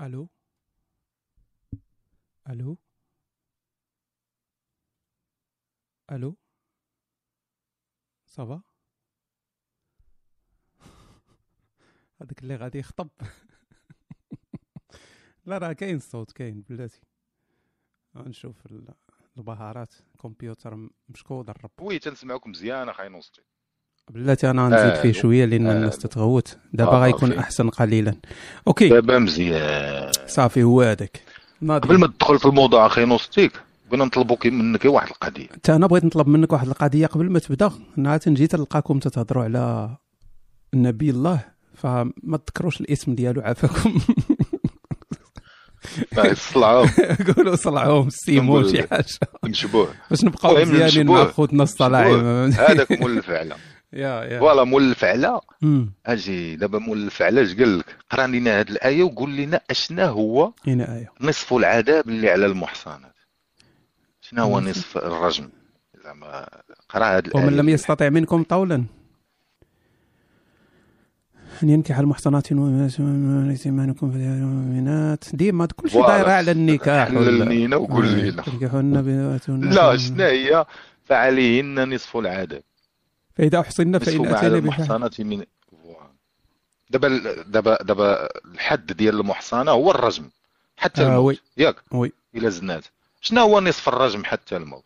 ألو ألو ألو ça va هذاك اللي غادي يخطب. لا راه كاين الصوت كاين بلاتي. غنشوف البهارات. كمبيوتر مشكود الرب oui تنسمعوك مزيان اخاي نوستي بلاتي أنا نزيد آه، فيه شوية لأن آه. الناس تتغوت. دابا آه، غيكون. أحسن قليلا. OK. دابا مزيان. صافي هو هذاك. قبل ما تدخل في الموضوع أخي نوستيك بغينا نطلبوا منك واحد القضية. حتى أنا بغيت نطلب منك واحد القضية قبل ما تبدأ. أنا تنجي تلقاكم تتهضروا على نبي الله فما تذكروش الاسم ديالو عافاكم. الصلعه قولوا صلعوهم السيمو شي حاجة. مشبوه باش نبقاو المهم مزيانين مع. خوتنا الصلاعيم هذاك مول الفعله يا يا. فوالا مول الفعلة. أجي دابا مول الفعلة اش قال لك؟ قرا لنا هذه الآية وقول لنا أشنا هو هنا آية. نصف العذاب اللي على المحصنات. شنو هو نصف. الرجم؟ زعما قرأ هذه الآية. ومن لم يستطع منكم طولا. أن ينكح المحصنات وليس إيمانكم المؤمنات. ديما كل شيء. داير على النكاح. حلل لينا وقول آه، بواتهن لا شنو هي فعليهن نصف العذاب. فإذا أحصن فإن أتينا بفاحشة من. دابا دابا دابا الحد ديال المحصنة هو الرجم حتى آه، الموت. وي. ياك؟ وي. إلا زنات. شنو هو نصف الرجم حتى الموت؟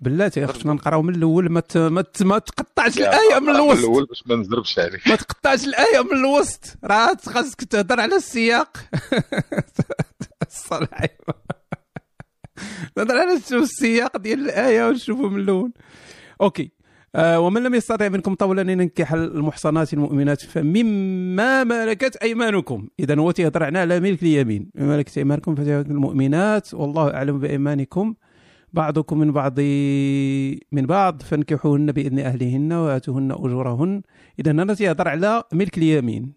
بلاتي خصنا نقراو من الأول؟ ما ت- ما ت- ما تقطعش الآية من الوسط. الأول باش ما نزربش عليك. ما تقطعش الآية من الوسط. راه خاصك تهضر على السياق. الصلاحي نهضر على السياق ديال الآية ونشوفه من الأول. أوكي. آه ومن لم يستطع منكم طولا أن ينكح المحصنات المؤمنات فمما ملكت أيمانكم. إذا هو تيهضر على ملك اليمين ملكت أيمانكم المؤمنات. والله أعلم بأيمانكم. بعضكم من بعض من بعض فانكحوهن بإذن أهلهن وآتوهن أجورهن. إذا هنا تيهضر على ملك اليمين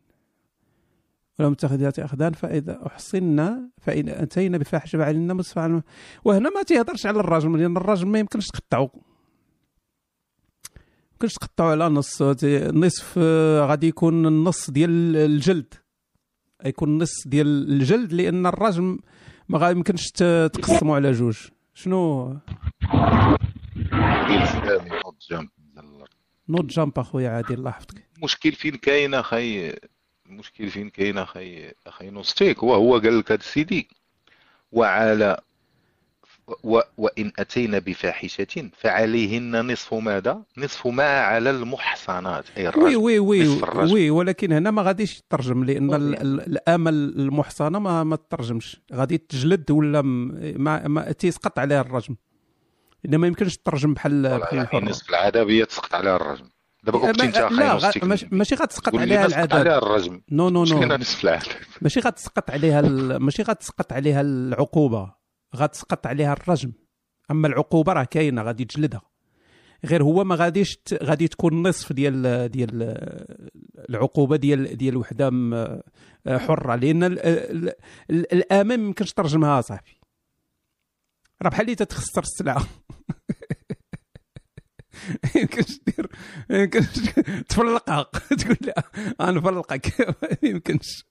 ولو متخذات أخدان فإذا أحصن فإن أتينا بفاحشة فعلنا نصف على وهنا ما تيهضرش على الرجم لأن الرجم ما يمكنش تقطعه. يمكنش تقطعوا على نص النصف آه، غادي يكون النص ديال الجلد. يكون النص ديال الجلد لأن الرجم ما يمكنش تقسموا على جوج. شنو؟ نوت جامب أخويا عادي الله يحفظك. المشكل فين كاين أخي؟ المشكل فين كاين أخي؟ أخي نوستيك وهو قال لك هذا السيدي. وعلى و وإن أتينا بفاحشة فعليهن نصف ماذا؟ نصف ما على المحصنات. أي oui الرجم oui oui الرجم. oui ولكن هنا ما غاديش تترجم لأن ال- ال- الامة المحصنة ما ما تترجمش. غادي تجلد ولا ما, ما تيسقط عليها الرجم. لأن ما يمكنش تترجم بحال بحال يعني نصف العذاب هي تسقط عليها الرجم. دابا كنت أنت لا ماشي- غتسقط عليها العذاب عليها الرجم. non non non. ماشي غتسقط عليها. ماشي غتسقط عليها العقوبة. غتسقط عليها الرجم. أما العقوبة راه كاينة غادي تجلدها. غير هو ما غاديش. غادي تكون نصف ديال ديال العقوبة ديال ديال وحدة حرة. لأن ال... ال... ال... الامة ما يمكنش ترجمها صاحبي. راه بحال اللي تتخسر السلعة. يمكنش دير يمكنش تفلقها تقول لا غنفلقك ما يمكنش.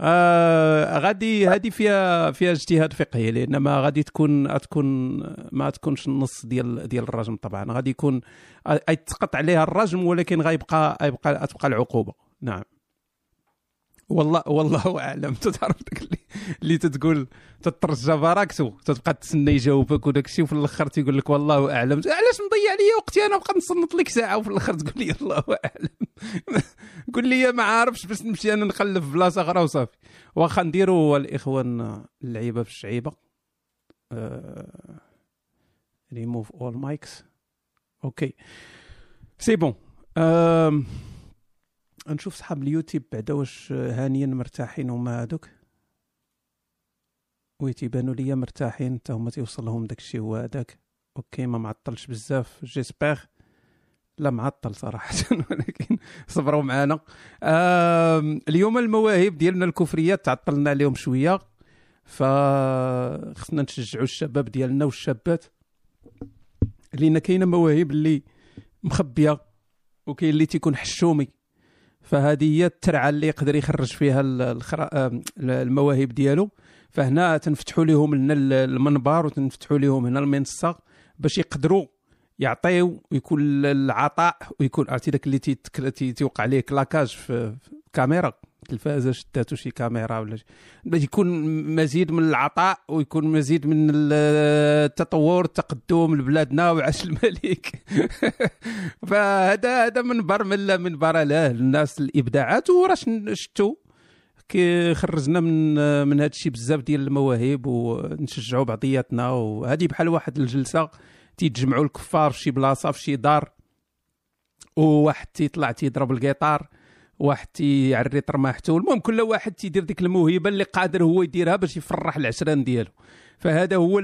آه غادي هذه فيها فيها اجتهاد فقهي لأن ما غادي تكون غتكون ما تكونش النص ديال ديال الرجم طبعا. غادي يكون أي تسقط عليها الرجم ولكن غيبقى غيبقى تبقى العقوبة. نعم. والله والله أعلم. تعرف داك اللي اللي تتقول تترجى باراكتو تتبقى تسنى يجاوبك وداك الشيء وفي الأخر تيقول لك والله أعلم. علاش مضيع لي وقتي؟ أنا نبقى نصنت لك ساعة وفي الأخر تقول لي الله أعلم. قول لي ما عارفش باش نمشي أنا نخلف في بلاصة أخرى وصافي. واخا نديروا الاخوان اللعيبة في الشعيبة. ريموف اول مايكس OK سي بون نشوف صحاب اليوتيوب بعدا واش هانيين مرتاحين هما هادوك؟ وي تيبانوا ليا مرتاحين حتى هما تيوصل لهم داكشي هو هذاك أوكي ما معطلش بزاف. j'espère لا معطل صراحة ولكن صبروا معنا آم، اليوم المواهب ديالنا الكفريات تعطلنا عليهم شوية. فخصنا نشجعوا الشباب ديالنا والشابات. لأن كاينة مواهب اللي مخبية وكاين اللي تيكون حشومي. فهذه هي الترعة اللي يقدر يخرج فيها المواهب ديالو. فهنا تنفتحوا لهم لنا المنبر وتنفتحوا لهم هنا المنصة باش يقدروا يعطيو ويكون العطاء ويكون عرفتي داك اللي تيوقع عليه كلاكاج في كاميرا التلفازه شداتو شي كاميرا ولا باش يكون مزيد من العطاء ويكون مزيد من التطور التقدم لبلادنا وعاش الملك. فهذا هذا منبر من منبر له الناس الإبداعات وراه شفتوا كي خرجنا من من هذا الشيء بزاف ديال المواهب ونشجعوا بعضياتنا وهذه بحال واحد الجلسة تيتجمعوا الكفار في شي بلاصة في شي دار وواحد تيطلع تيضرب القيطار واحد تيعري طرماحته المهم كل واحد تيدير ديك الموهبة اللي قادر هو يديرها باش يفرح العشران ديالو. فهذا هو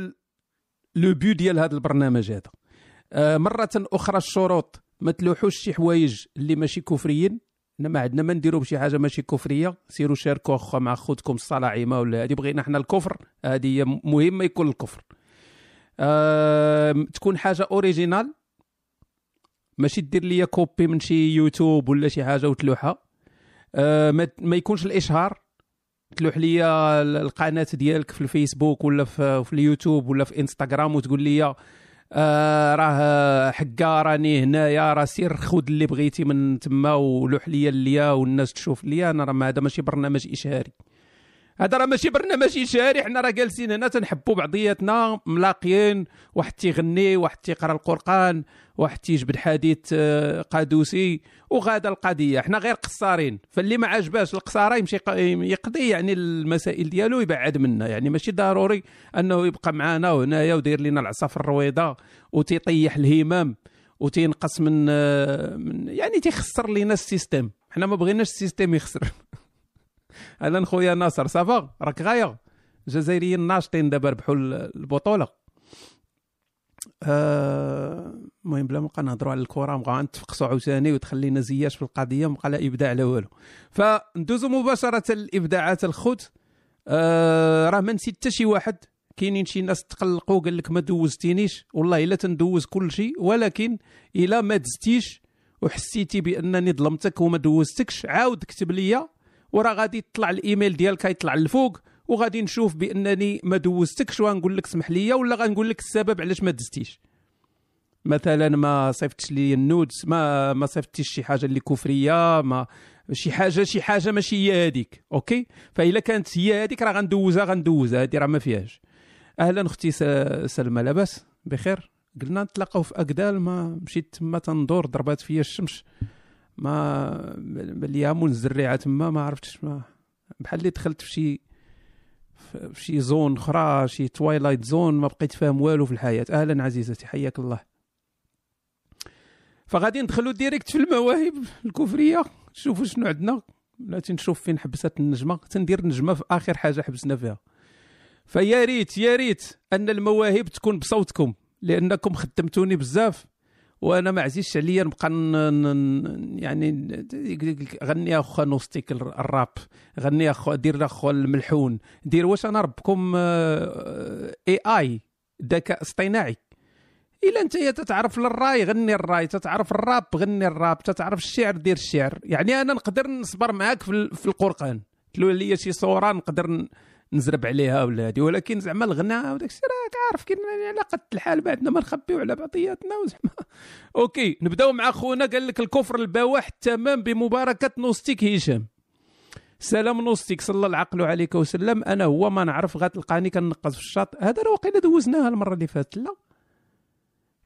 لو بيو ديال هذا البرنامج هذا. آه مرة أخرى الشروط. ما تلوحوش شي حوايج اللي ماشي كفريين. انما عندنا ما نديروا بشي حاجة ماشي كفرية. سيروا شاركوا اخا مع خوتكم الصلاعيمه ولا هذه بغينا حنا الكفر. هذه مهمة يكون الكفر. آه تكون حاجة originale ماشي دير لي copie من شي يوتيوب ولا شي حاجة وتلوحها. ما يكونش الإشهار. تلوح لي القناة ديالك في الفيسبوك ولا في, اليوتيوب ولا في إنستغرام وتقول لي آه راه حكا راني هنايا راه سير خذ اللي بغيتي من تما ولوح لي ال lien والناس تشوف ليا. أنا راه هذا ماشي برنامج إشهاري. هذا راه ماشي برنامج اشهاري حنا راه جالسين هنا تنحبوا بعضياتنا ملاقيين واحد تيغني واحد تيقرا القرآن واحد تيجبد حديث آه، قادوسي وغادا القضية. حنا غير قصارين. فاللي ما عجباش القصارة يمشي يقضي يعني المسائل ديالو يبعد منا. يعني ماشي ضروري أنه يبقى معنا وهنايا ودير لنا العصا في الرويضة وتيطيح الهمام وتينقص من, آه، من يعني تيخسر لنا ال système. حنا ما بغيناش ال système يخسر. أهلا خويا ناصر صافا راك غايه الجزائريين ناشطين دابا ربحوا البطولة. آه، المهم بلا ما نبقى نهضروا على الكرة نبقى نتفقسوا عاوتاني وتخلينا زياش في القضية ما لا إبداع لا والو. فندوزو مباشرة الابداعات الخوت. آه راه ما نسيت حتى شي واحد. كاينين شي ناس تقلقوا قال لك ما دوزتينيش. والله إلا تندوز كل شيء ولكن إلا ما دزتيش وحسيتي بأنني ظلمتك وما دوزتكش عاود كتب لي وراه غادي يطلع الإيميل ديالك يطلع الفوق وغادي نشوف بأنني ما دوزتكش وغنقول لك اسمح لي ولا غنقول لك السبب علاش ما دزتيش. مثلا ما صيفطتش لي ال nudes ما ما صيفطتيش شي حاجة اللي كفرية ما شي حاجة شي حاجة ماشي هي هذيك OK؟ فاذا كانت هي هذيك راه غندوزها غندوزها هذه راه ما فيهاش. أهلا أختي سلمى لاباس؟ بخير. قلنا نتلاقاو في اكدال ما مشيت تما تندور ضربات فيا الشمس. ما اليامون الزريعه تما ما عرفتش ما. بحال اللي دخلت في شي في شي zone أخرى شي twilight zone ما بقيت فاهم والو في الحياة. أهلا عزيزتي حياك الله. فغادي ندخلوا direct في المواهب الكفرية. نشوفوا شنو عندنا. بلاتي نشوف فين حبست النجمة. تندير نجمه في آخر حاجة حبسنا فيها. فيا ريت يا ريت أن المواهب تكون بصوتكم لأنكم خدمتوني بزاف. وأنا ما عزيزش عليا نبقى يعني غني اخو نوستيك الراب غني اخو دير أخو الملحون دير واش أنا ربكم اي اي ذكاء اصطناعي. إلا أنت تتعرف للراي غني الراي تتعرف الراب غني الراب تتعرف الشعر دير الشعر. يعني أنا نقدر نصبر معاك في القرآن. تلو لي شي صورة نقدر نزرب عليها ولا هذه ولكن زعما الغناء وداك الشيء راك عارف كاين على قد الحال بعدنا ما نخبيو على بعضياتنا وزعما. okay نبداو مع خونا قال لك الكفر البواح التمام بمباركة نوستيك هشام. سلام نوستيك صلى العقل عليك وسلم. أنا هو ما نعرف غتلقاني كنقص في الشاط. هذا راه واقيلا دوزناها المرة اللي فاتت لا.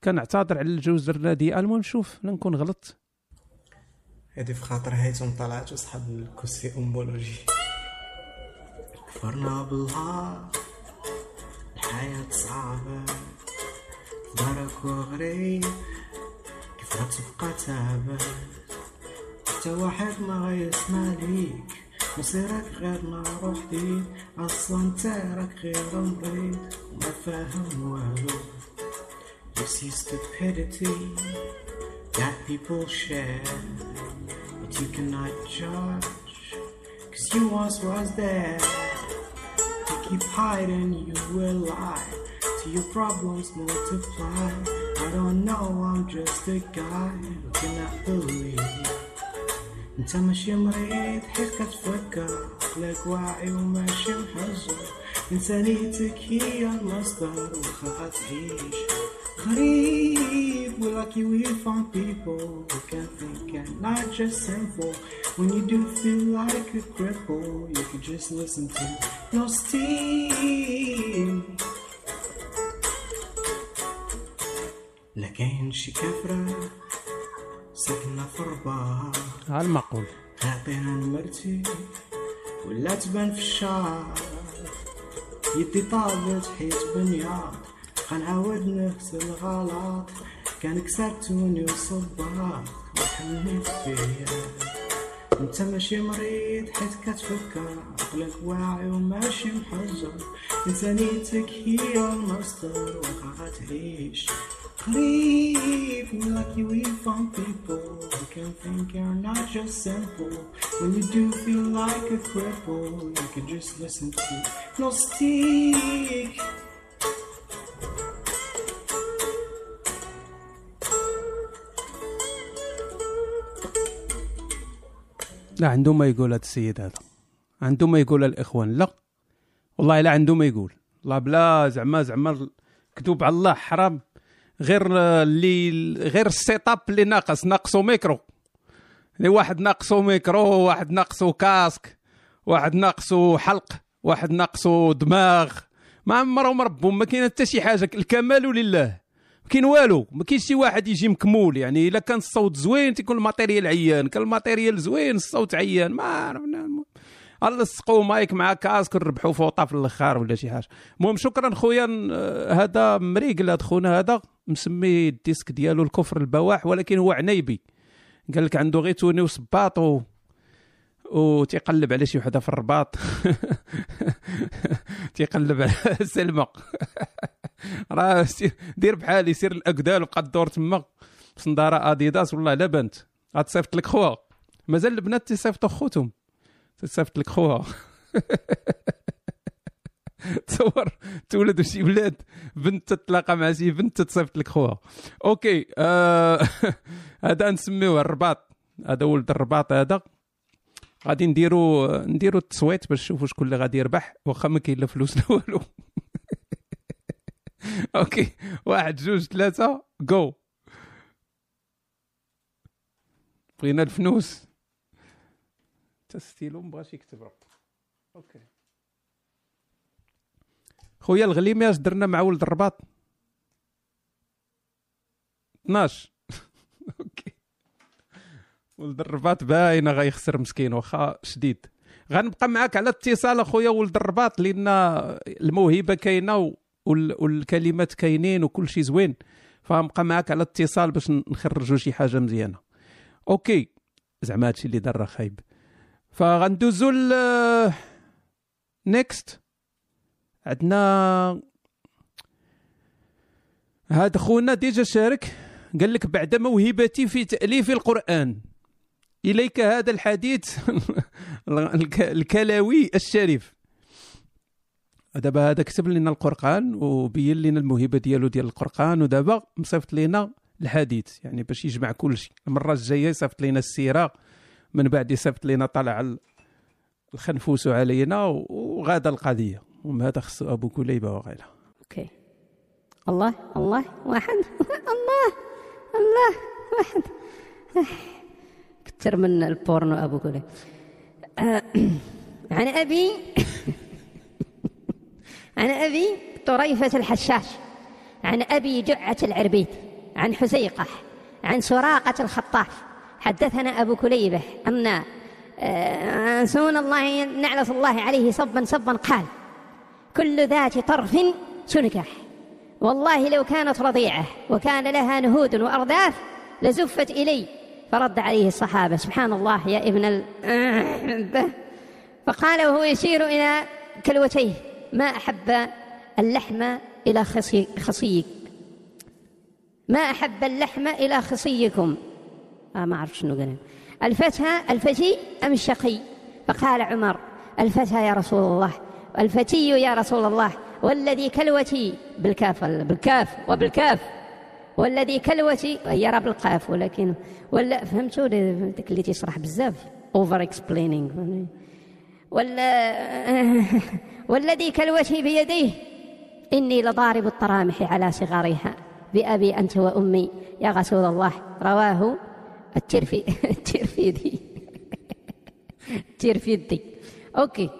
كنعتذر على الجوز الرديئه المهم نشوف نكون غلط. هذه في خاطر هيتم طلعت وصحاب الكوسي أمبولوجي. كفرنا بالها الحياة صعبة. دارك وغريب كيف غتبقى تعبة حتى واحد ما غيسمع ليك مصيرك غير نار وحديد أصلا راك غير مريض وما فاهم والو. You see stupidity that people share. But you cannot judge Cause you once was there. keep hiding, you will lie. Till your problems multiply. I don't know, I'm just a guy who cannot believe. انت ماشي مريض حيت كتفكر عقلك واعي وماشي محجر انسانيتك هي المصدر وخا غتعيش غريب we lucky we found people who can think and not just simple when you do feel like a cripple you can just listen to no steam لا كاين شي كافرة ساكنة في الرباط ها المقول عطيها لمرتي ولا تبان في الشعر يدي طابت حيت بنياض غنعاود نفس الغلط كان كسرتوني وصباط وحنيت فيا انت ماشي مريض حيت كتفكر عقلك واعي وماشي محجر انسانيتك هي المصدر وخا غتعيش قريب we lucky we found people who can think you're not just simple. When you do feel like a cripple you can just listen to Gnostic. لا عنده ما يقول هذا السيد هذا. عنده ما يقول الإخوان. لا. والله لا عنده ما يقول. والله بلا زعما زعما كذوب على الله حرام. غير اللي غير ال setup اللي ناقص ناقصو ميكرو. اللي واحد ناقصو ميكرو واحد ناقصو casque واحد ناقصو حلق واحد ناقصو دماغ. ما عمرهم مربهم ما كاين حتى شي حاجة. الكمال لله. كاين والو ما كاينش شي واحد يجي مكمول. يعني إلا كان الصوت زوين تيكون ال matériel عيان. كان ال matériel زوين الصوت عيان. ما عرفنا لصقوا مايك مع casque نربحوا فوطة في الآخر ولا شي حاجة. المهم شكرا خويا. هذا مريقل هذا خونا هذا مسمي الديسك ديالو الكفر البواح ولكن هو عنيبي. قال لك عنده غير توني وصباط و وتيقلب على شي وحده في الرباط. تيقلب على سلمى راه دير بحالي سير الاكدال وبقى الدور تما. صندارة آديداس والله لا بنت. غتصيفط لك خوها مازال البنات تيصيفطوا خوتهم. تصيفط لك خوها تصور تولد شي ولاد. بنت تتلاقى مع شي بنت تصيفط لك خوها okay آه هذا نسميوه الرباط. هذا ولد الرباط هذا. غادي نديرو نديرو التصويت باش نشوفوا شكون اللي غادي يربح واخا ما كاين لا فلوس لا والو. okay واحد جوج ثلاثة جو بغينا الفلوس. حتى ستيلو مبغاش يكتب راه. okay. خويا الغليمي اش درنا مع ولد الرباط؟ 12 okay. ولد الرباط باينه غيخسر مسكين واخا شديد. غنبقى معاك على اتصال أخويا ولد الرباط لأن الموهبة كاينة والكلمات كاينين وكل شيء زوين. فنبقى معاك على اتصال باش نخرجوا شي حاجة مزيانة. okay. زعما هادشي اللي دار خايب. فغندوزو ل next عندنا هذا خونا déjà شارك قال لك بعد موهبتي في تأليف القرآن. إليك هذا الحديث الك- الكلاوي الشريف. دابا هذا كتب لنا القرآن وبين لنا الموهبة ديالو ديال القرآن ودابا مصيفط لنا الحديث. يعني باش يجمع كل شيء. المرة الجاية يصيفط لنا السيرة من بعد يصيفط لنا طلع ال- الخنفوس علينا وغادا القضية. ومن هذا خصو أبو كليبة وغيره okay. الله الله واحد. الله الله واحد. كتر من البورنو أبو كله آه، عن أبي عن أبي طريفة الحشاش عن أبي جعة العربيد عن حزيقة عن سراقة الخطاف. حدثنا أبو كليبة أن آه، رسول الله نعلة الله عليه صبا صبا قال كل ذات طرف سنكح. والله لو كانت رضيعة وكان لها نهود وأرداف لزفت إلي فرد عليه الصحابة سبحان الله يا ابن ال فقال وهو يشير إلى كلوتيه ما أحب اللحم إلى خصي خصيك. ما أحب اللحم إلى خصيكم. آه ما أعرف شنو قال. الفتى الفتي أم الشقي؟ فقال عمر الفتى يا رسول الله الفتي يا رسول الله والذي كلوتي بالكاف بالكاف وبالكاف. والذي كلوتي يرى بالقاف ولكن ولا فهمتوا داك اللي تيشرح بزاف over explaining ولا والذي كلوتي بيديه إني لضارب الطرامح على صغارها بأبي أنت وأمي يا رسول الله رواه الترفي الترفيدي الترفيدي okay.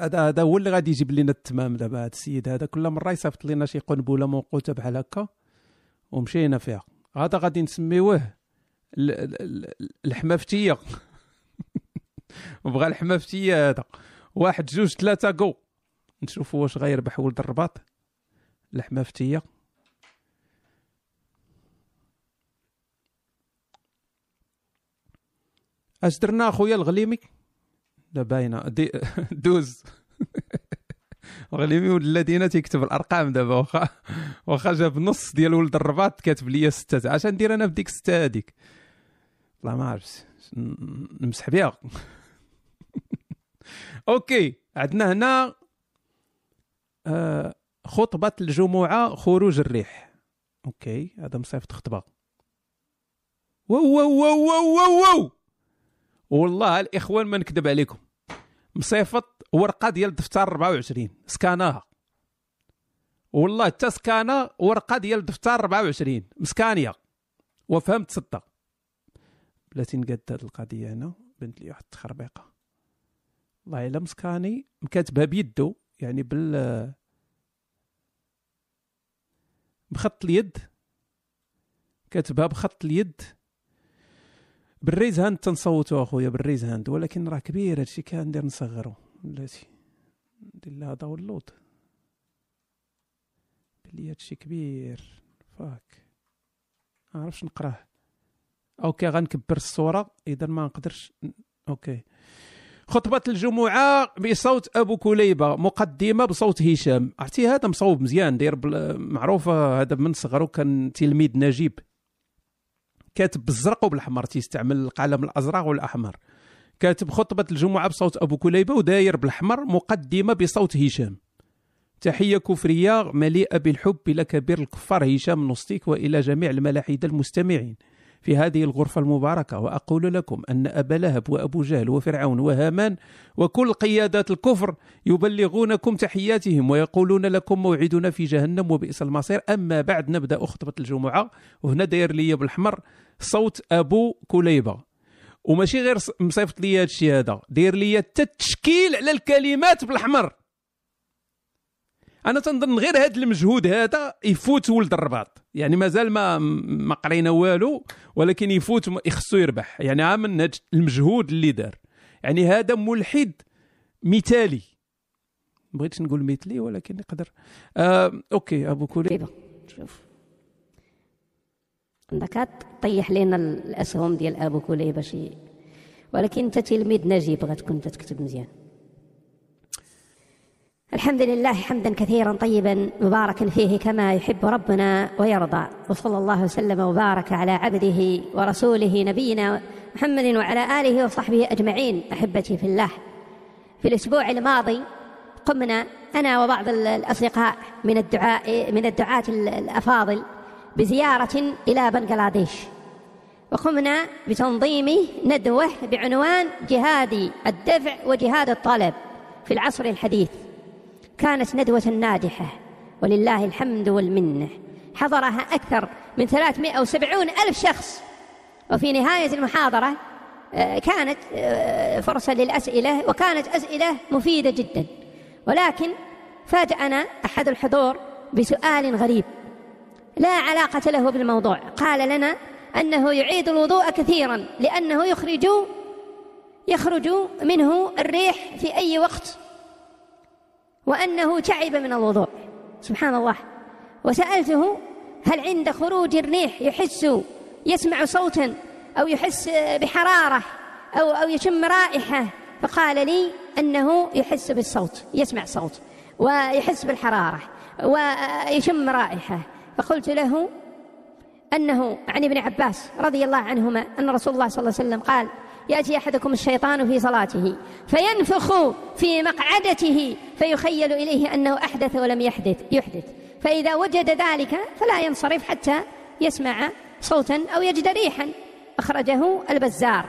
هذا هذا هو اللي غادي يجيب لنا التمام دابا هذا السيد هذا. كل مرة يصيفط لنا شي قنبلة موقوتة بحال هكا ومشينا فيها. هذا غادي نسميوه ال- ال- ال- الحمافتية. بغى الحمافتية هذا. واحد جوج ثلاثة جو نشوفوا واش غيربح ولد الرباط. الحمافتية. أش درنا أخويا الغليمي؟ لا باينة. دوز. الغليمي ولد الذين تيكتب الأرقام دابا واخا واخا جاب نص ديال ولد الرباط كاتب لي ستة اش ندير أنا بديك ستة هذيك والله ما عرفت ن- نمسح بها okay عندنا هنا آه خطبة الجمعة خروج الريح. okay هذا مصيفط خطبة. wow wow wow wow, wow. والله الإخوان ما نكذب عليكم. مصيفط ورقة ديال دفتر 24 سكاناها والله حتى سكانا ورقة ديال دفتر 24 مسكانية. وفهمت ستة بلاتي نقاد هاد القضية هنا بنت لي واحد التخربيقة. والله إلا مسكاني مكاتبها بيدو يعني بال بخط اليد. كاتبها بخط اليد. بال raise hand تنصوتو أخويا بال raise hand ولكن راه كبير هادشي كان ندير نصغرو. بلاتي. ندير لها download. بلي هادشي كبير. fuck. ما عرفش نقراه. okay غنكبر الصورة. إذا ما نقدرش okay. خطبة الجمعة بصوت أبو كليبة مقدمة بصوت هشام. عرفتي هذا مصوب مزيان داير معروفة هذا من صغرو كان تلميذ نجيب. كاتب بالزرق وبالأحمر تيستعمل القلم الأزرق والأحمر. كاتب خطبة الجمعة بصوت أبو كليبة وداير بالأحمر مقدمة بصوت هشام. تحية كفرية مليئة بالحب إلى كبير الكفار هشام نصتيك وإلى جميع الملاحدة المستمعين في هذه الغرفة المباركة. وأقول لكم أن أبا لهب وأبو جهل وفرعون وهامان وكل قيادات الكفر يبلغونكم تحياتهم ويقولون لكم موعدنا في جهنم وبئس المصير. أما بعد نبدأ خطبة الجمعة. وهنا داير لي بالحمر صوت أبو كليبة. وماشي غير مصيفط لي هذا الشيء هذا. داير لي التشكيل على الكلمات بالاحمر أنا تنظن غير هذا المجهود هذا يفوت ولد الرباط. يعني مازال ما ما قرينا والو ولكن يفوت يخصو يربح. يعني عام من هذا المجهود اللي دار. يعني هذا ملحد مثالي. بغيتش نقول مثلي ولكن يقدر. آه أوكي أبو كولي كليبة. شوف. عندك طيح لنا الأسهم ديال أبو كليبه شي ولكن انت تلميذ نجيب غتكون تكتب مزيان. الحمد لله حمدا كثيرا طيبا مباركا فيه كما يحب ربنا ويرضى. وصلى الله وسلم وبارك على عبده ورسوله نبينا محمد وعلى آله وصحبه أجمعين. أحبتي في الله في الأسبوع الماضي قمنا أنا وبعض ال- الأصدقاء من الدعاء من الدعاة ال- الأفاضل بزيارة إلى بنغلاديش. وقمنا بتنظيم ندوة بعنوان جهاد الدفع وجهاد الطلب في العصر الحديث. كانت ندوة ناجحة ولله الحمد والمنة. حضرها أكثر من 370 ألف شخص. وفي نهاية المحاضرة آه، كانت آه، فرصة للأسئلة وكانت أسئلة مفيدة جدا. ولكن فاجأنا أحد الحضور بسؤال غريب. لا علاقة له بالموضوع. قال لنا أنه يعيد الوضوء كثيرا لأنه يخرج يخرج منه الريح في أي وقت وأنه تعب من الوضوء. سبحان الله. وسألته هل عند خروج الريح يحس يسمع صوتا أو يحس بحرارة أو أو يشم رائحة؟ فقال لي أنه يحس بالصوت يسمع صوت ويحس بالحرارة ويشم رائحة. فقلت له أنه عن ابن عباس رضي الله عنهما أن رسول الله صلى الله عليه وسلم قال يأتي أحدكم الشيطان في صلاته فينفخ في مقعدته فيخيل إليه أنه أحدث ولم يحدث يحدث. فإذا وجد ذلك فلا ينصرف حتى يسمع صوتا أو يجد ريحا. أخرجه البزار.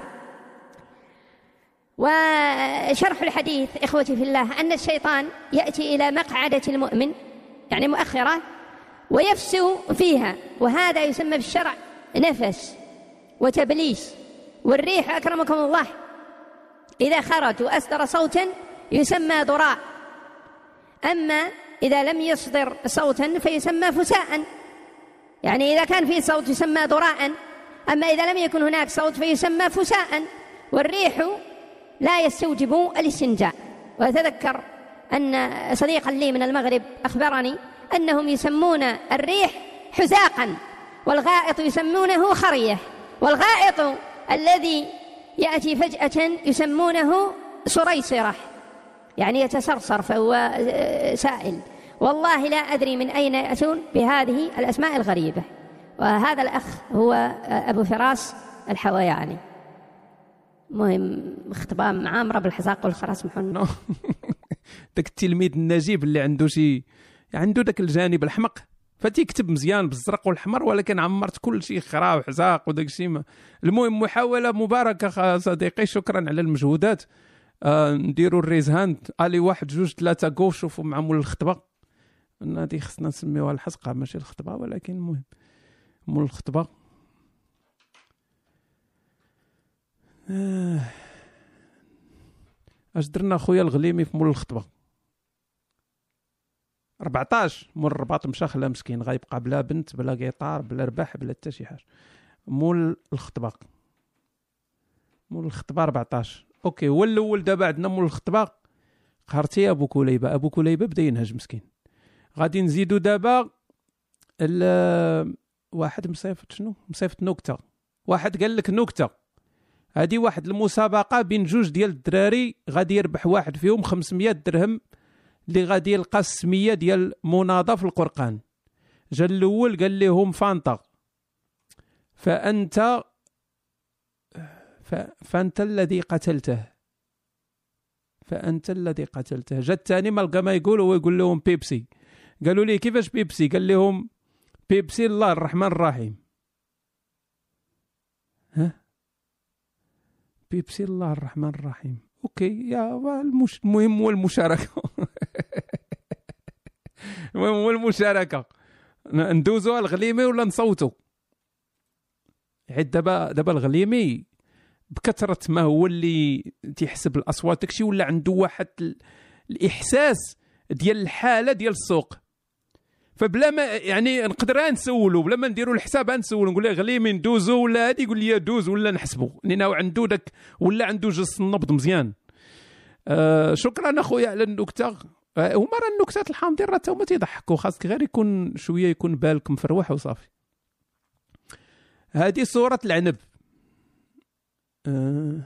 وشرح الحديث إخوتي في الله أن الشيطان يأتي إلى مقعدة المؤمن يعني مؤخرة ويفسو فيها وهذا يسمى في الشرع نفس وتبليس. والريح أكرمكم الله. إذا خرج وأصدر صوتا يسمى ضراء. أما إذا لم يصدر صوتا فيسمى فساء. يعني إذا كان في صوت يسمى ضراء. أما إذا لم يكن هناك صوت فيسمى فساء. والريح لا يستوجب الاستنجاء. وأتذكر أن صديقا لي من المغرب أخبرني أنهم يسمون الريح حزاقا والغائط يسمونه خرية والغائط الذي يأتي فجأة يسمونه صريصرة يعني يتسرسر فهو سائل. والله لا أدري من أين يأتون بهذه الأسماء الغريبة. وهذا الأخ هو أبو فراس الحوياني. مهم اختبام معامرة بالحزاق والخرس محن داك التلميذ النجيب اللي عنده شي عنده داك الجانب الحمق فتيكتب مزيان بالزرق والحمر ولكن عمرت كل شيء خرا وحزاق وداك الشيء. المهم محاولة مباركة صديقي شكرا على المجهودات. آه نديروا ال raise hand. ألي واحد جوج ثلاثة جو شوفوا مع مول الخطبه هذه خصنا نسميوها الحزقه ماشي الخطبة ولكن المهم مول الخطبة. آه. أش درنا خويا الغليمي في مول الخطبة؟ 14 مول الرباط مشى خلا مسكين غيبقى بلا بنت بلا قيطار بلا رباح بلا حتى شي حاجة. مول الخطبه مول الخطبه 14 okay هو الأول دابا عندنا مول الخطبه قهرتي أبو كليبة. أبو كليبة بدا ينهج مسكين. غادي نزيدو دابا واحد مصيفط شنو؟ مصيفط نكتة. واحد قال لك نكتة. هذه واحد المسابقة بين جوج ديال الدراري غادي يربح واحد فيهم 500 درهم اللي غادي يلقى السمية ديال مناضة في القرقان جا الأول قال لهم فانتا فأنت. فأنت الذي قتلته. فأنت الذي قتلته. جا الثاني ما لقى ما يقول هو يقول لهم بيبسي. قالوا لي كيفاش بيبسي؟ قال لهم بيبسي الله الرحمن الرحيم. ها؟ بيبسي الله الرحمن الرحيم. okay يا. المهم هو المشاركة. المهم هو المشاركة؟ ندوزو الغليمي ولا نصوتو؟ حيت دابا دابا الغليمي بكثرة ما هو اللي تيحسب الأصوات داكشي ولا عنده واحد الإحساس ديال الحالة ديال السوق. فبلا ما يعني نقدر نسولو بلا ما نديرو الحساب نسولو نقول له غلي من دوزو ولا هادي يقول لي دوز ولا نحسبو. لأنه عنده داك ولا عنده جس النبض مزيان. آه شكرا أخويا على النكتة. هما راه النكتات الحامضين راه هما تيضحكوا خاصك غير يكون شوية يكون بالك مفروح وصافي. هذه صورة العنب. آه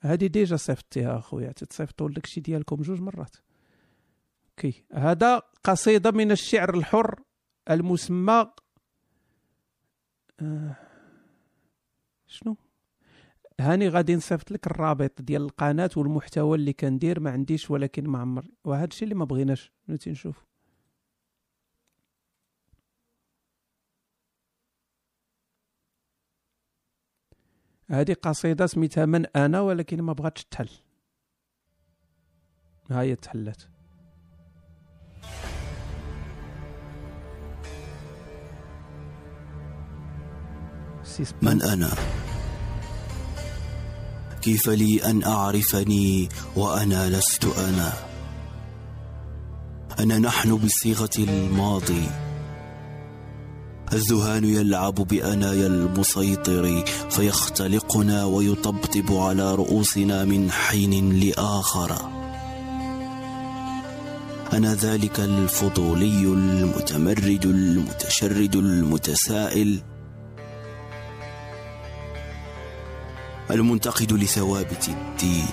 هذه déjà صيفطتيها أخويا تتصيفطوا لك شي ديالكم جوج مرات. okay. هذا قصيدة من الشعر الحر المسمى آه شنو؟ هاني غادي نصيفط لك الرابط ديال القناة والمحتوى اللي كندير ما عنديش ولكن ما عمر. وهذا الشيء اللي ما بغيناش. نتي نشوف. هذه قصيدة سميتها من أنا ولكن ما بغاتش تحل. هاي تحلت. من أنا؟ كيف لي أن أعرفني وأنا لست أنا؟ أنا نحن بصيغة الماضي. الذهان يلعب بأنايا المسيطر فيختلقنا ويطبطب على رؤوسنا من حين لآخر. أنا ذلك الفضولي المتمرد المتشرد المتسائل. المنتقد لثوابت الدين.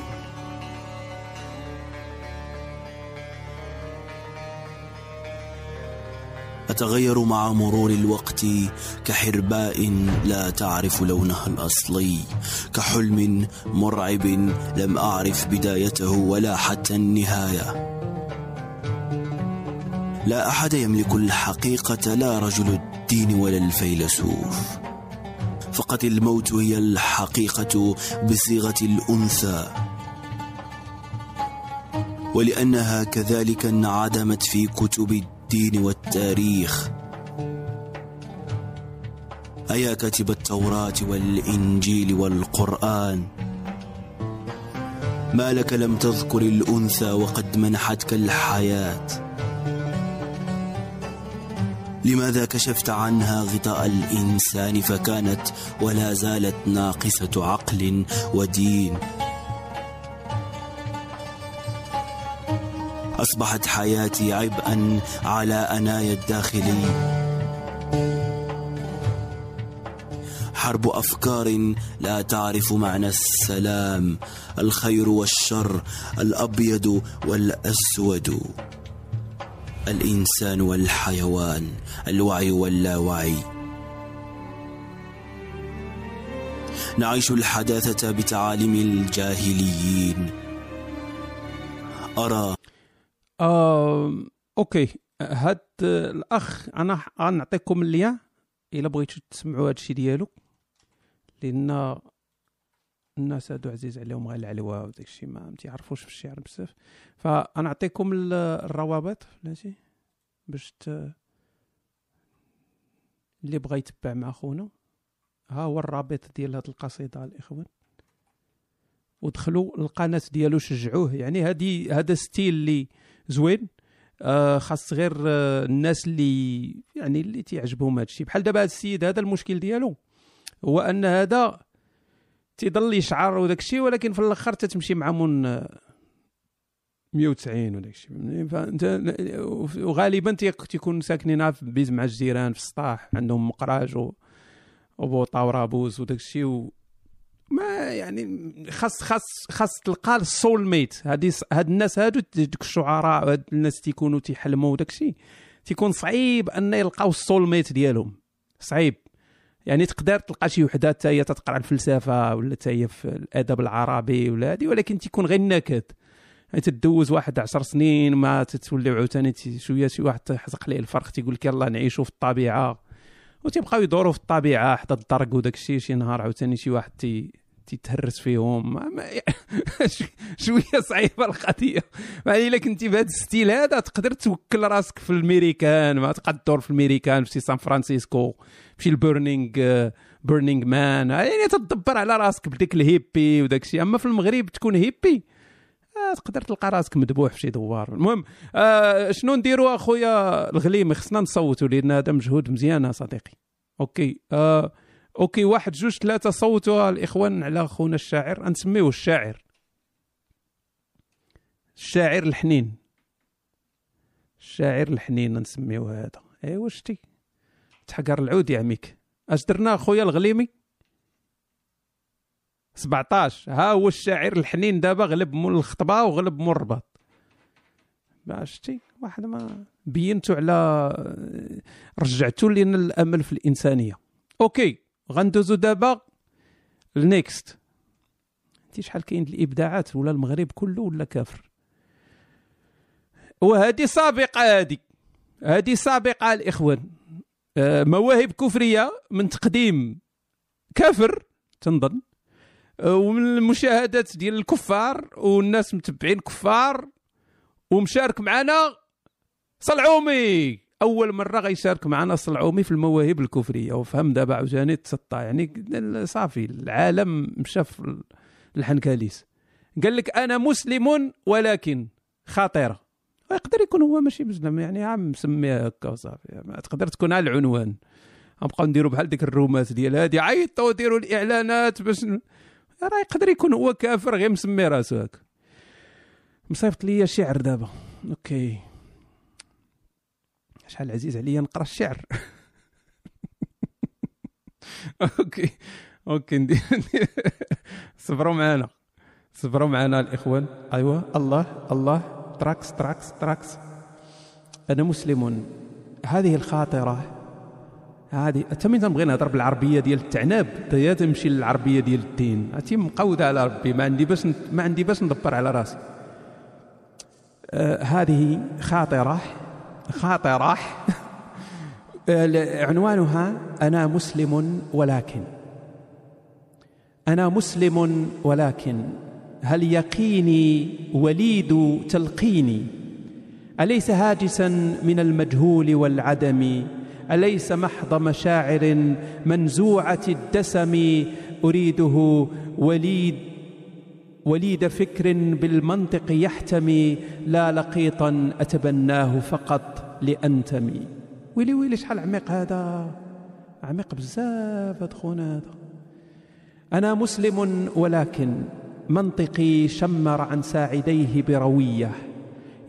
أتغير مع مرور الوقت كحرباء لا تعرف لونها الأصلي كحلم مرعب لم أعرف بدايته ولا حتى النهاية. لا أحد يملك الحقيقة لا رجل الدين ولا الفيلسوف. فقط الموت هي الحقيقة بصيغة الأنثى. ولأنها كذلك انعدمت في كتب الدين والتاريخ. أيا كاتب التوراة والإنجيل والقرآن. ما لك لم تذكر الأنثى وقد منحتك الحياة. لماذا كشفت عنها غطاء الإنسان فكانت ولا زالت ناقصة عقل ودين؟ أصبحت حياتي عبئا على أنايا الداخلي. حرب أفكار لا تعرف معنى السلام الخير والشر الأبيض والأسود الإنسان والحيوان. الوعي واللاوعي. نعيش الحداثة بتعاليم الجاهليين. أرى آه، أوكي. هاد الأخ أنا غنعطيكم اللين إلا بغيتو تسمعوا هاد الشيء ديالو. لأن الناس هادو عزيز عليهم غير العلوى وداك الشيء ما تيعرفوش في الشعر بزاف. فغنعطيكم ال- الروابط بلاتي باش ت... اللي بغى يتبع مع خونا. ها هو الرابط ديال هاد القصيدة الإخوان. ودخلوا القناه ديالو شجعوه. يعني هادي هذا ستيل اللي زوين. آه خاص غير آه الناس اللي يعني اللي تيعجبهم هذا الشيء بحال دابا هذا السيد هذا المشكل ديالو. هو أن هذا تيضل يشعر وداك الشيء ولكن في الآخر تتمشي مع من آه، 190 وداك الشيء فأنت وغالبا تيك- تيكون ساكنين في بيز مع الجيران في السطاح عندهم مقراج وبوطا ورابوز وداك الشيء. ما يعني خاص خاص خاص تلقى السول ميت هادي هاد الناس هادو دوك الشعراء هاد الناس تيكونوا تيحلموا وداك الشيء تيكون صعيب أن يلقاو السول ميت ديالهم. صعيب. يعني تقدر تلقى شي وحدة حتى هي تتقرا الفلسفة ولا حتى هي في الأدب العربي ولا هادي ولكن تيكون غير نكد يعني تدوز واحد عشر سنين ما تتولي عاوتاني شوية شي واحد تحزق ليه الفرق تيقول لك يلا نعيشوا في الطبيعة. وتيبقاو يدوروا في الطبيعة حدا الدرك وداك الشيء شي نهار عاوتاني شي واحد تي تيتهرس فيهم. شوية صعيبة القضية. يعني إلا كنتي بهذا ال style هذا تقدر توكل راسك في الميريكان. ما تقدر في الميريكان في سان فرانسيسكو في ال Burning Burning Man. يعني تدبر على راسك بديك ال hippie وداك الشيء أما في المغرب تكون hippie تقدر تلقى راسك مذبوح في شي دوار. المهم آه شنو نديروا اخويا الغليمي خصنا نصوتوا لأن هذا مجهود مزيان يا صديقي. okay آه okay واحد جوج ثلاثة صوتوا الإخوان على خونا الشاعر. نسميوه الشاعر. الشاعر الحنين. الشاعر الحنين نسميوه هذا. ايوا شتي تحقر العود يا عميك. أش درنا أخويا الغليمي؟ 17 ها هو الشاعر الحنين دابا غلب مول الخطبة وغلب مول الرباط. شتي واحد ما بينتو على رجعتوا لنا الأمل في الإنسانية. okay غندوزو دابا ال next انت شحال كاين الإبداعات ولا المغرب كله ولا كافر. وهذه سابقة هذه هذه سابقة الإخوان. آه، مواهب كفرية من تقديم كافر تنظن. ومن المشاهدات ديال الكفار والناس متبعين كفار ومشارك معنا صلعومي. أول مرة غيشارك معنا صلعومي في المواهب الكفرية. وفهم دابا عاوتاني تسطى يعني صافي العالم مشى في الحنكاليس. قال لك أنا مسلم ولكن خطيرة. يقدر يكون هو ماشي مسلم يعني عم مسميها هكا وصافي. ما تقدر تكون على العنوان. غنبقاو نديروا بحال ديك الرومات ديال هادي. عيطوا ديروا الإعلانات باش راه يقدر يكون هو كافر غير مسمي راسو هكا مصيفط ليا شعر دابا. أوكي. شحال عزيز عليا نقرأ الشعر. أوكي. أوكي. صبروا معنا صبروا معنا الإخوان. ايوا الله. الله. تراكس تراكس تراكس. أنا مسلم. هذه الخاطرة هذه حتى من تنبغي نهضر بالعربية ديال التعناب؟ حتى تمشي للعربية ديال الدين. هاتي مقودة على ربي ما عندي باش ما عندي باش ندبر على راسي. آه هذه خاطرة خاطئ راح عنوانها أنا مسلم ولكن. أنا مسلم ولكن. هل يقيني وليد تلقيني؟ أليس هاجسا من المجهول والعدم؟ أليس محض مشاعر منزوعة الدسم أريده وليد وليد فكر بالمنطق يحتمي لا لقيطا أتبناه فقط لأنتمي. ويلي ويلي شحال عميق هذا؟ عميق بزاف هاد خونا هذا. أنا مسلم ولكن منطقي شمر عن ساعديه بروية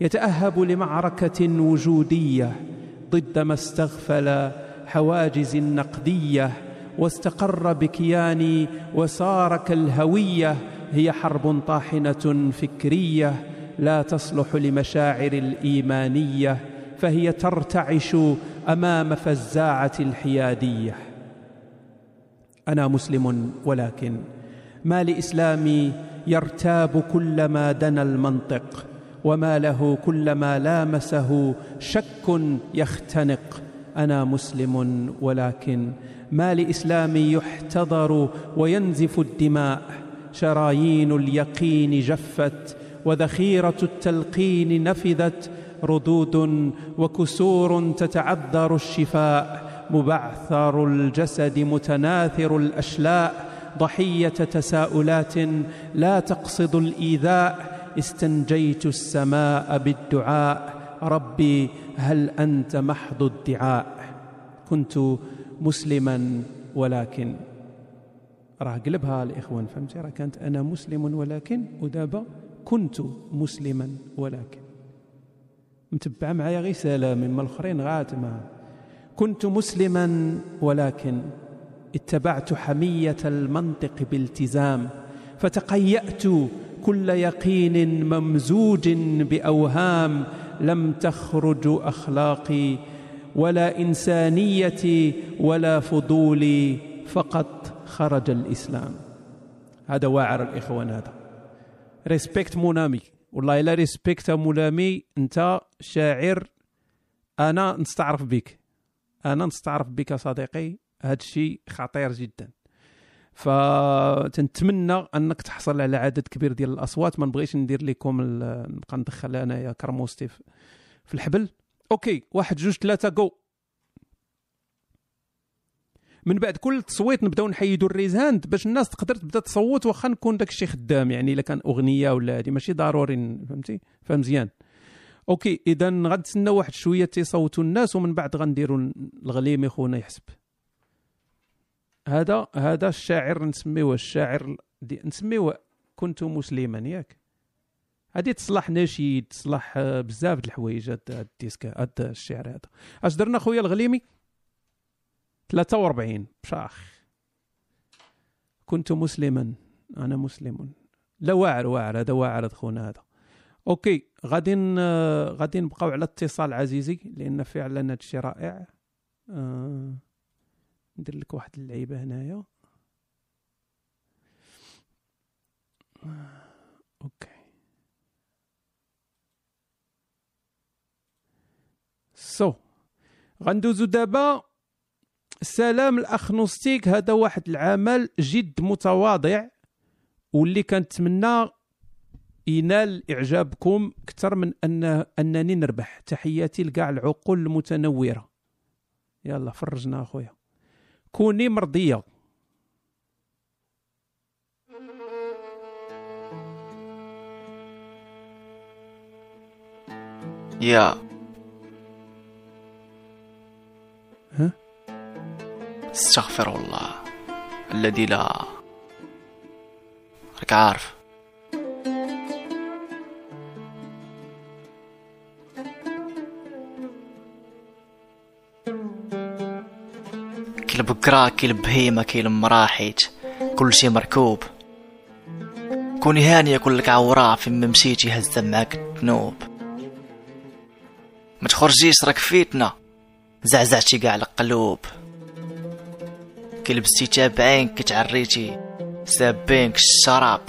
يتأهب لمعركة وجودية. ضد ما استغفل حواجز النقدية واستقر بكياني وصار كالهوية هي حرب طاحنة فكرية لا تصلح لمشاعر الإيمانية فهي ترتعش أمام فزاعة الحيادية. أنا مسلم ولكن ما لإسلامي يرتاب كلما دنا المنطق. وما له كلما لامسه شك يختنق. أنا مسلم ولكن ما لاسلامي يحتضر وينزف الدماء. شرايين اليقين جفت وذخيرة التلقين نفذت. ردود وكسور تتعذر الشفاء. مبعثر الجسد متناثر الأشلاء. ضحية تساؤلات لا تقصد الإيذاء. استنجيت السماء بالدعاء. ربي هل أنت محض الدعاء؟ كنت مسلما ولكن. راه قلبها الاخوان فهمتي؟ راه كانت أنا مسلم ولكن. ودابا كنت مسلما ولكن. متبعه معايا غير سلام مما الآخرين غات ما. كنت مسلما ولكن. اتبعت حمية المنطق بالتزام. فتقيأت كل يقين ممزوج بأوهام لم تخرج أخلاقي ولا إنسانيتي ولا فضولي فقط خرج الإسلام. هذا واعر الإخوان هذا. respect mon ami والله إلا respect mon ami أنت شاعر. أنا نستعرف بك. أنا نستعرف بك صديقي. هذا الشيء خطير جدا. فتنتمنى أنك تحصل على عدد كبير ديال الأصوات. ما نبغيش ندير لكم نبقى ندخل انايا كرموستي في الحبل. okay واحد جوج ثلاثة جو من بعد كل تصويت نبداو نحيدوا ال raise hand باش الناس تقدر تبدا تصوت واخا نكون داك الشيء خدام يعني إلا كان أغنية ولا هذه ماشي ضروري فهمتي؟ فهم مزيان. okay اذا غنتسنى واحد شوية تيصوتوا الناس ومن بعد غنديروا الغليمي خونا يحسب. هذا هذا الشاعر نسميوه الشاعر نسميوه كنت مسلما ياك. هذه تصلح نشيد تصلح بزاف د الحوايج هاد ال disque هاد الشعر هذا. اش درنا خويا الغليمي؟ 43 بشاخ كنت مسلما أنا مسلم. لا واعر واعر هذا واعر خونا هذا. okay غادي غادي نبقاو على اتصال عزيزي لأن فعلا هذا الشيء رائع. آه. ندير لك واحد اللعيبة هنايا. okay. so غندوزو دابا. سلام الاخ نوستيك هذا واحد العمل جد متواضع واللي كنتمنى ينال إعجابكم أكثر من ان أنني نربح. تحياتي لكاع العقول المتنورة. يلا فرجنا أخويا. كوني مرضية. يا. ها؟ استغفر الله الذي لا. راك عارف كل بكرا كل بهيمة كل مراحيت كل شي مركوب. كوني هانية كلك عورا في ممشيتي هزة معاك الذنوب ما تخرجيش راك فيتنا. زعزعتي كاع القلوب. كي لبستي تابعين كتعريتي سابينك الشراب.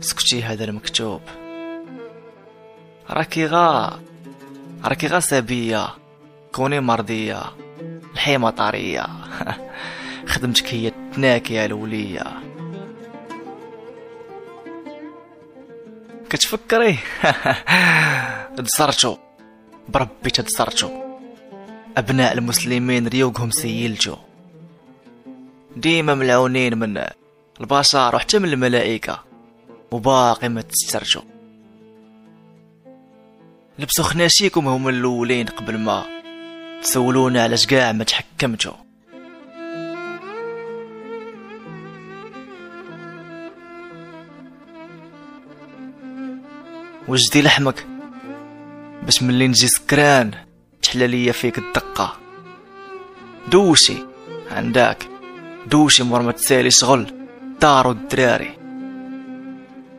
سكتي هذا المكتوب. راكي غا. راكي غا سابية. كوني مرضية. الحيمة طارية. خدمتك هي التناكية الولية كتفكري؟ تزرتو بربي تدزرتو أبناء المسلمين ريوقهم سيلتو ديما ملعونين من البشر وحتى من الملائكة. وباقي ما تسترجو. لبسوا خناشيكم هم الأولين قبل ما تسولونا علاش كاع ما تحكمتو وجدي لحمك؟ باش ملي نجي سكران تحلى ليا فيك الدقة. دوشي عندك دوشي مور ما تسالي شغل دار والدراري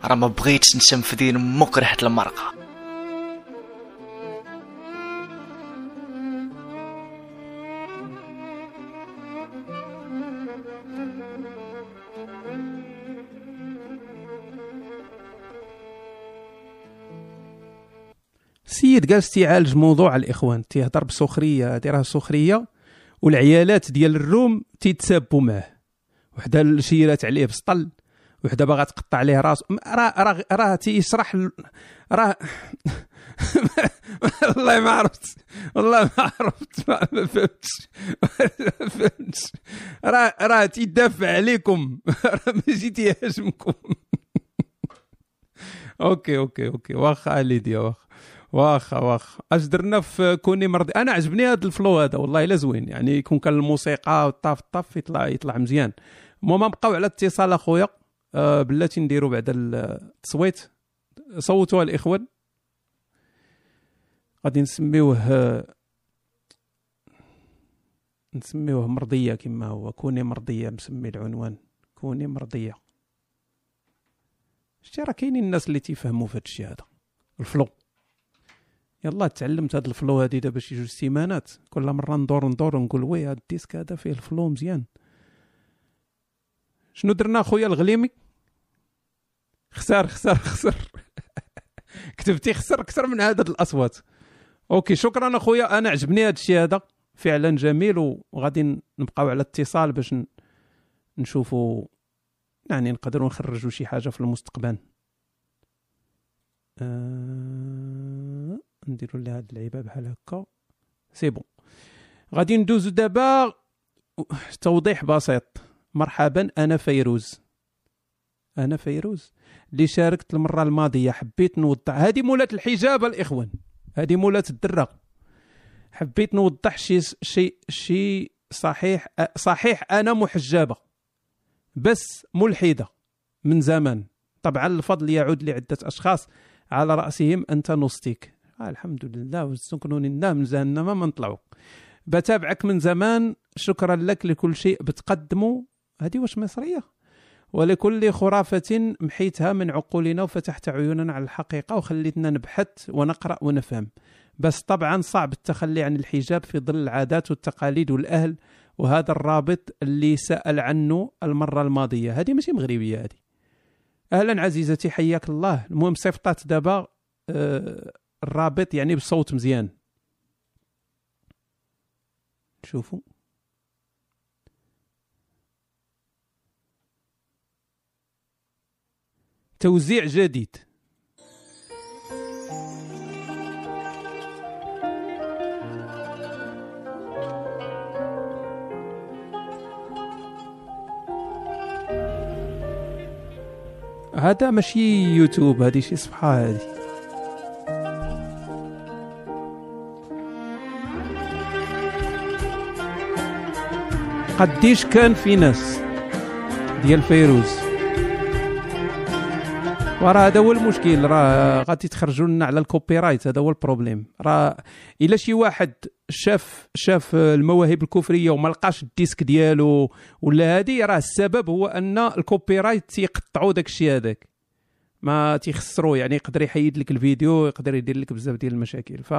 راه ما بغيتش نشم في دين مك ريحة المرقة. السيد جالس تيعالج موضوع الإخوان تيهضر بسخريه هادي راه سخرية والعيالات ديال الروم تيتسابوا معاه. وحدة شيرات عليه بسطل وحدة باغا تقطع عليه راسو. م- راه راه راه تيشرح راه والله ما عرفت والله ما عرفت ما فهمتش ما فهمتش. راه راه تيدافع عليكم راه ماشي تيهاجمكم OK OK OK واخا ليديا واخا. واخا واخا. اش درنا في كوني مرضي. أنا عجبني هذا ال flow هذا والله إلا زوين. يعني يكون كان الموسيقى والطاف الطاف يطلع يطلع مزيان. المهم نبقاو على اتصال أخويا. آه بلاتي نديرو واحد التصويت. صوتوا الاخوان غادي نسميوه نسميوه مرضية كما هو. كوني مرضية مسمي العنوان. كوني مرضية. شتي راه كاينين الناس اللي تيفهموا في هذا الشيء هذا. ال flow. يلا تعلمت هذا ال flow هذه دابا شي جوج سيمانات. كل مرة ندور ندور ونقول oui هذا ال disque هذا فيه ال flow مزيان. شنو درنا خويا الغليمي؟ خسر خسر خسر. كتبتي خسر أكثر من عدد الأصوات. OK شكرا أخويا. أنا عجبني هذا الشيء هذا. فعلا جميل وغادي نبقاو على اتصال باش نشوفوا يعني نقدروا نخرجوا شي حاجة في المستقبل. آه... نديروا لها هاد اللعيبه بحال هكا. c'est bon. غادي ندوزو دابا توضيح بسيط. مرحبا أنا فيروز. أنا فيروز اللي شاركت المرة الماضية. حبيت نوضح. هذه مولات الحجاب الإخوان. هذه مولات الدره حبيت نوضح شي شي شي صحيح صحيح أنا محجبه بس ملحدة. من زمان. طبعا الفضل يعود لعدة أشخاص. على رأسهم أنت نوستيك آه الحمد لله وسكنوني الله من جهنم ما نطلعوا بتابعك من زمان شكرا لك لكل شيء بتقدمه. هذه واش مصرية؟ ولكل خرافة محيتها من عقولنا وفتحت عيوننا على الحقيقة وخليتنا نبحث ونقرأ ونفهم. بس طبعا صعب التخلي عن الحجاب في ظل العادات والتقاليد والأهل وهذا الرابط اللي سأل عنه المرة الماضية. هذه ماشي مغربية هذه. أهلا عزيزتي حياك الله. المهم صيفطات دابا آه الرابط يعني بصوت مزيان. شوفوا. توزيع جديد. هذا ماشي يوتيوب هذه شي صفحة هذه. قديش كان في ناس ديال فيروز. وراه هذا هو المشكل راه غادي تخرجوا لنا على ال copyright هذا هو ال problème راه إلا شي واحد شاف شاف المواهب الكفرية وما لقاش ال disque ديالو ولا هادي راه السبب هو أن ال copyright تيقطعوا داك الشيء هذاك. ما تيخسروا يعني يقدر يحيد لك الفيديو يقدر يدير لك بزاف ديال المشاكل. ف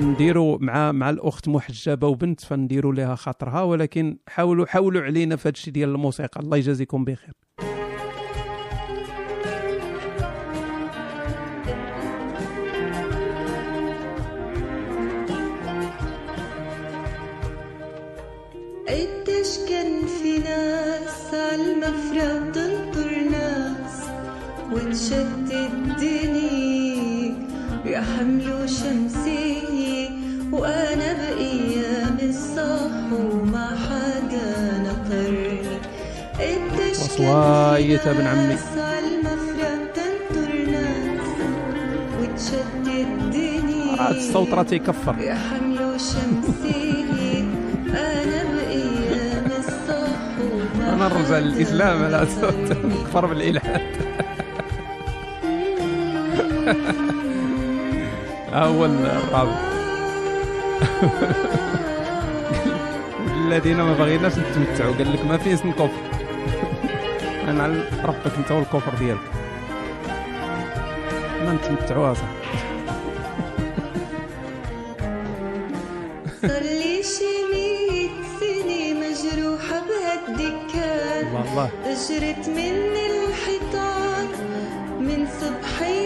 نديروا مع مع الأخت محجبة وبنت فنديروا لها خاطرها ولكن حاولوا حاولوا علينا في هذا ديال الموسيقى. الله يجازيكم بخير. قديش كان في ناس عالمفرق حمل شمسي وأنا بايام الصح وما حدا نطرني وصوايت ابن عمي. هذا الصوت راه تيكفر يا حمل شمسي أنا بايام الصح وما أنا نرجع للإسلام على صوت. نكفر بالالحاد ها هو الرابع الذين ما بغيناش نتمتعوا. قال لك ما فيه اسم كفر أنا على ربك أنت والكفر ديالك. ما نتمتعوا صح صار لي شي مية سنة مجروحة بهالدكان الله الله أجرت من الحيطان من صبحي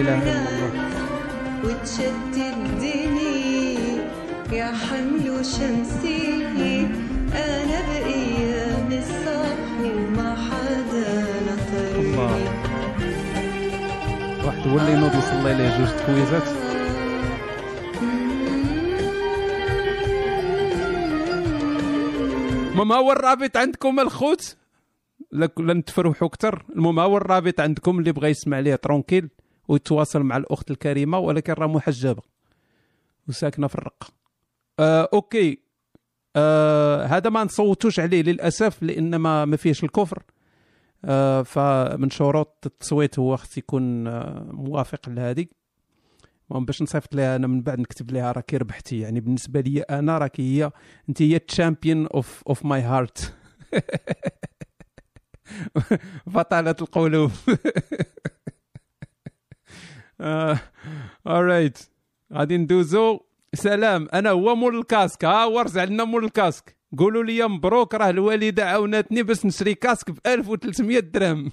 إله إلا الله. ناس وتشتتني يا حمل شمسي أنا بأيام الصح وما حدا نطرني الله. واحد هو اللي ينوض يصلي ليه جوج تكويزات. المهم هو الرابط عندكم الخوت؟ لا نتفرحوا أكثر. المهم هو الرابط عندكم اللي بغى يسمع ليه؟ tranquille. ويتواصل مع الأخت الكريمة ولكن راه محجبة. وساكنة في الرقة. آه OK. آه هذا ما نصوتوش عليه للأسف لأن ما فيهش الكفر. آه فمن شروط التصويت هو خص يكون آه موافق لهذه. المهم باش نصيفط لها أنا من بعد نكتب لها راكي ربحتي يعني بالنسبة لي أنا راكي هي أنت هي champion of of my heart بطلة القلوب alright غادي ندوزو. سلام أنا هو مول ال casque. ها هو رجع لنا مول ال casque. قولوا لي مبروك راه الوالدة عاوناتني باش نشري casque ب 1300 درهم.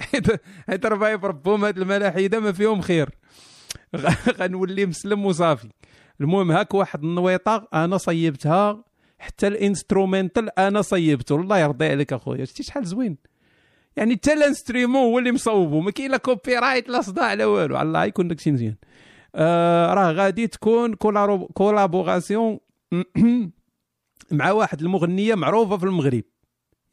حيت حيت ربعي بربهم هاد الملاحدة ما فيهم خير. غنولي مسلم وصافي. المهم هاك واحد النويطة أنا صيبتها. حتى ال instrumental أنا صيبته. الله يرضي عليك أخويا. شتي شحال زوين؟ يعني حتى ال instrument هو اللي مصوبه ما كاين لا copyright لا صداع لا والو. الله يكون داكشي مزيان. آه راه غادي تكون collaboration مع واحد المغنية معروفة في المغرب.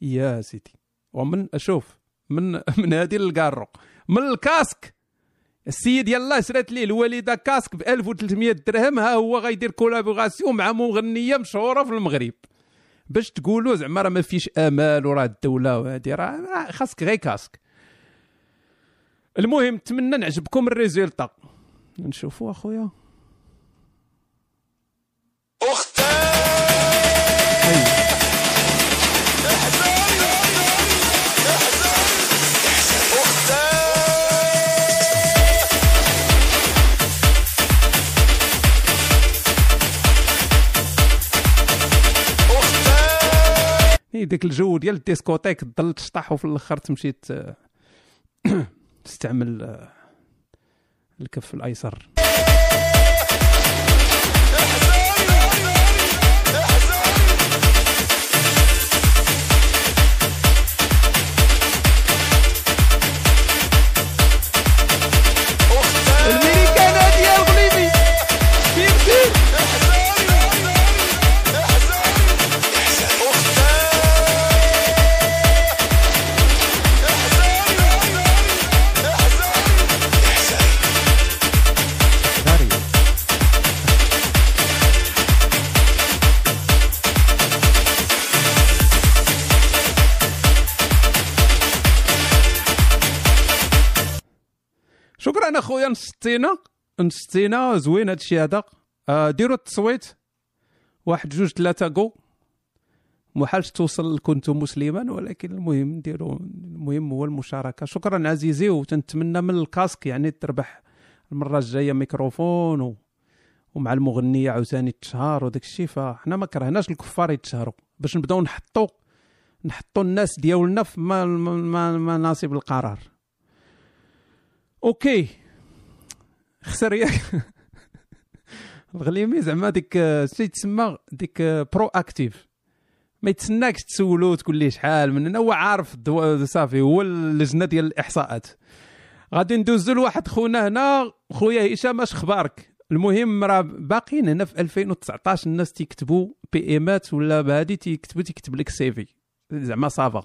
يا سيدي ومن أشوف من من هذه للكارو من ال casque. السيد يلا شرات ليه الوالدة casque ب 1300 درهم ها هو غيدير collaboration مع مغنية مشهورة في المغرب. باش تقولوا زعما راه ما فيش آمال وراه الدولة وهادي راه خاصك غير casque. المهم نتمنى نعجبكم ال résultat. نشوفوا أخويا. هي ديك الجو ديال الديسكوتيك تضل تشطح وفي الآخر تمشي تستعمل آه، الكف الأيسر. شكرا اخويا نشطينا نشطينا زوين هادشي هذا. آه ديروا التصويت. واحد جوج ثلاثة جو محالش توصل كنتم مسلما ولكن المهم نديروا المهم هو المشاركة. شكرا عزيزي وتنتمنى من الكاسك يعني تربح المرة الجاية ميكروفون و... ومع المغنية عاوتاني تشهر وداك الشيء فحنا ما كرهناش الكفار يتشهروا. باش نبداو نحطوا نحطوا الناس ديالنا في مناصب القرار. OK. خسر ياك. الغليمي زعما ديك شي تسمى ديك proactif ما يتسناكش تسولو وتقول ليه شحال من هو عارف صافي هو اللجنة ديال الإحصاءات. غادي ندوزو لواحد خونا هنا خويا هشام اش أخبارك؟ المهم راه باقيين هنا في 2019 الناس تيكتبوا بي امات ولا بهادي تيكتبوا تيكتب لك cv زعما ça va.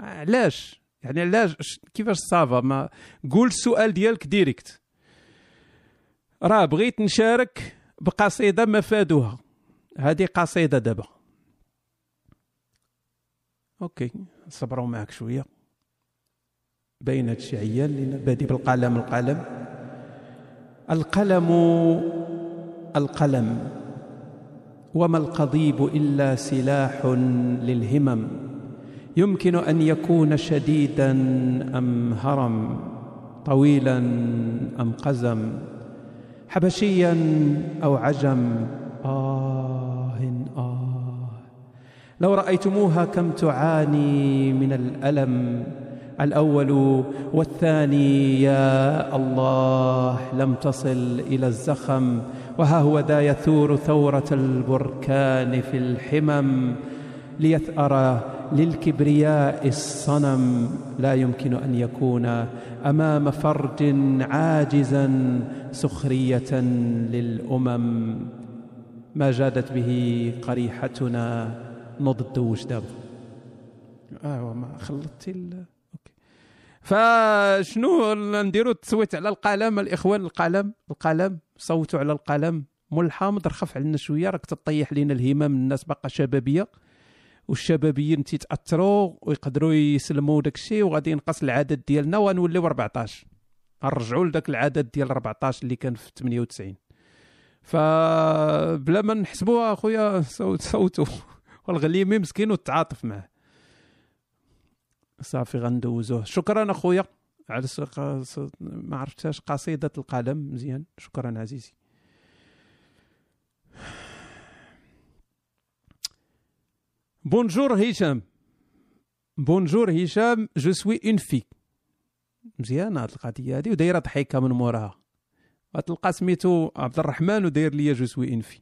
علاش؟ يعني علاش؟ كيفاش ça va؟ ما قول السؤال ديالك direct. راه بغيت نشارك بقصيدة مفادها هذه قصيدة دابا. OK صبروا معك شوية. باين هادشي عيان بادي بالقلم القلم. القلم القلم. وما القضيب إلا سلاح للهمم. يمكن أن يكون شديدا أم هرم طويلا أم قزم حبشيا أو عجم آه آه. لو رأيتموها كم تعاني من الألم الأول والثاني يا الله لم تصل إلى الزخم وها هو ذا يثور ثورة البركان في الحمم ليثأر للكبرياء الصنم لا يمكن أن يكون أمام فرج عاجزا سخرية للأمم. ما جادت به قريحتنا نضد وجداب آه ما خلطتي ال... أوكي. فشنو نديروا التصويت على القلم؟ الإخوان القلم القلم. صوتوا على القلم. مول الحامض رخف علينا شوية راك تطيح لينا الهمم. الناس باقا شبابية. والشبابيين تيتاثروا ويقدروا يسلموا داك الشيء وغادي ينقص العدد ديالنا ونوليو 14 غنرجعوا لذاك العدد ديال 14 اللي كان في 98 فبلا ما نحسبوها أخويا صوت صوتوا والغليمي مسكين وتعاطف معه صافي غندوزوه. شكرا أخويا. على ما عرفتهاش قصيدة القلم. مزيان. شكرا عزيزي. بونجور هشام بونجور هشام جو سوي اون في مزيانه هاد القضيه هادي ودايره ضحيكه من موراها غتلقى سميتو عبد الرحمن وداير ليا جو سوي اون في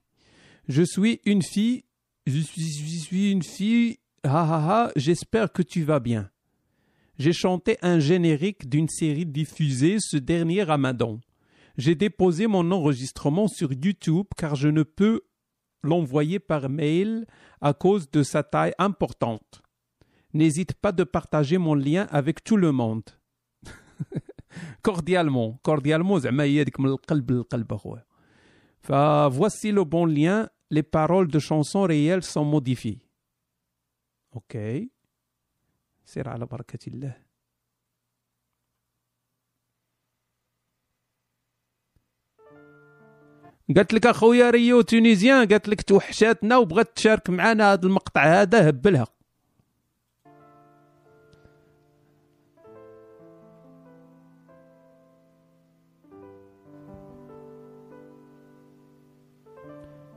جو سوي اون في je suis, je suis une fille ha ha ha j'espère que tu vas bien j'ai chanté un générique d'une série diffusée ce dernier ramadan j'ai déposé mon enregistrement sur YouTube car je ne peux l'envoyer par mail à cause de sa taille importante. N'hésite pas de partager mon lien avec tout le monde. cordialement, cordialement, voici le bon lien, les paroles de chansons réelles sont modifiées. Ok. C'est la barakatillah. قالت لك أخويا ريو تونيزيان قالت لك توحشاتنا وبغات تشارك معنا هذا المقطع هذا هبلها.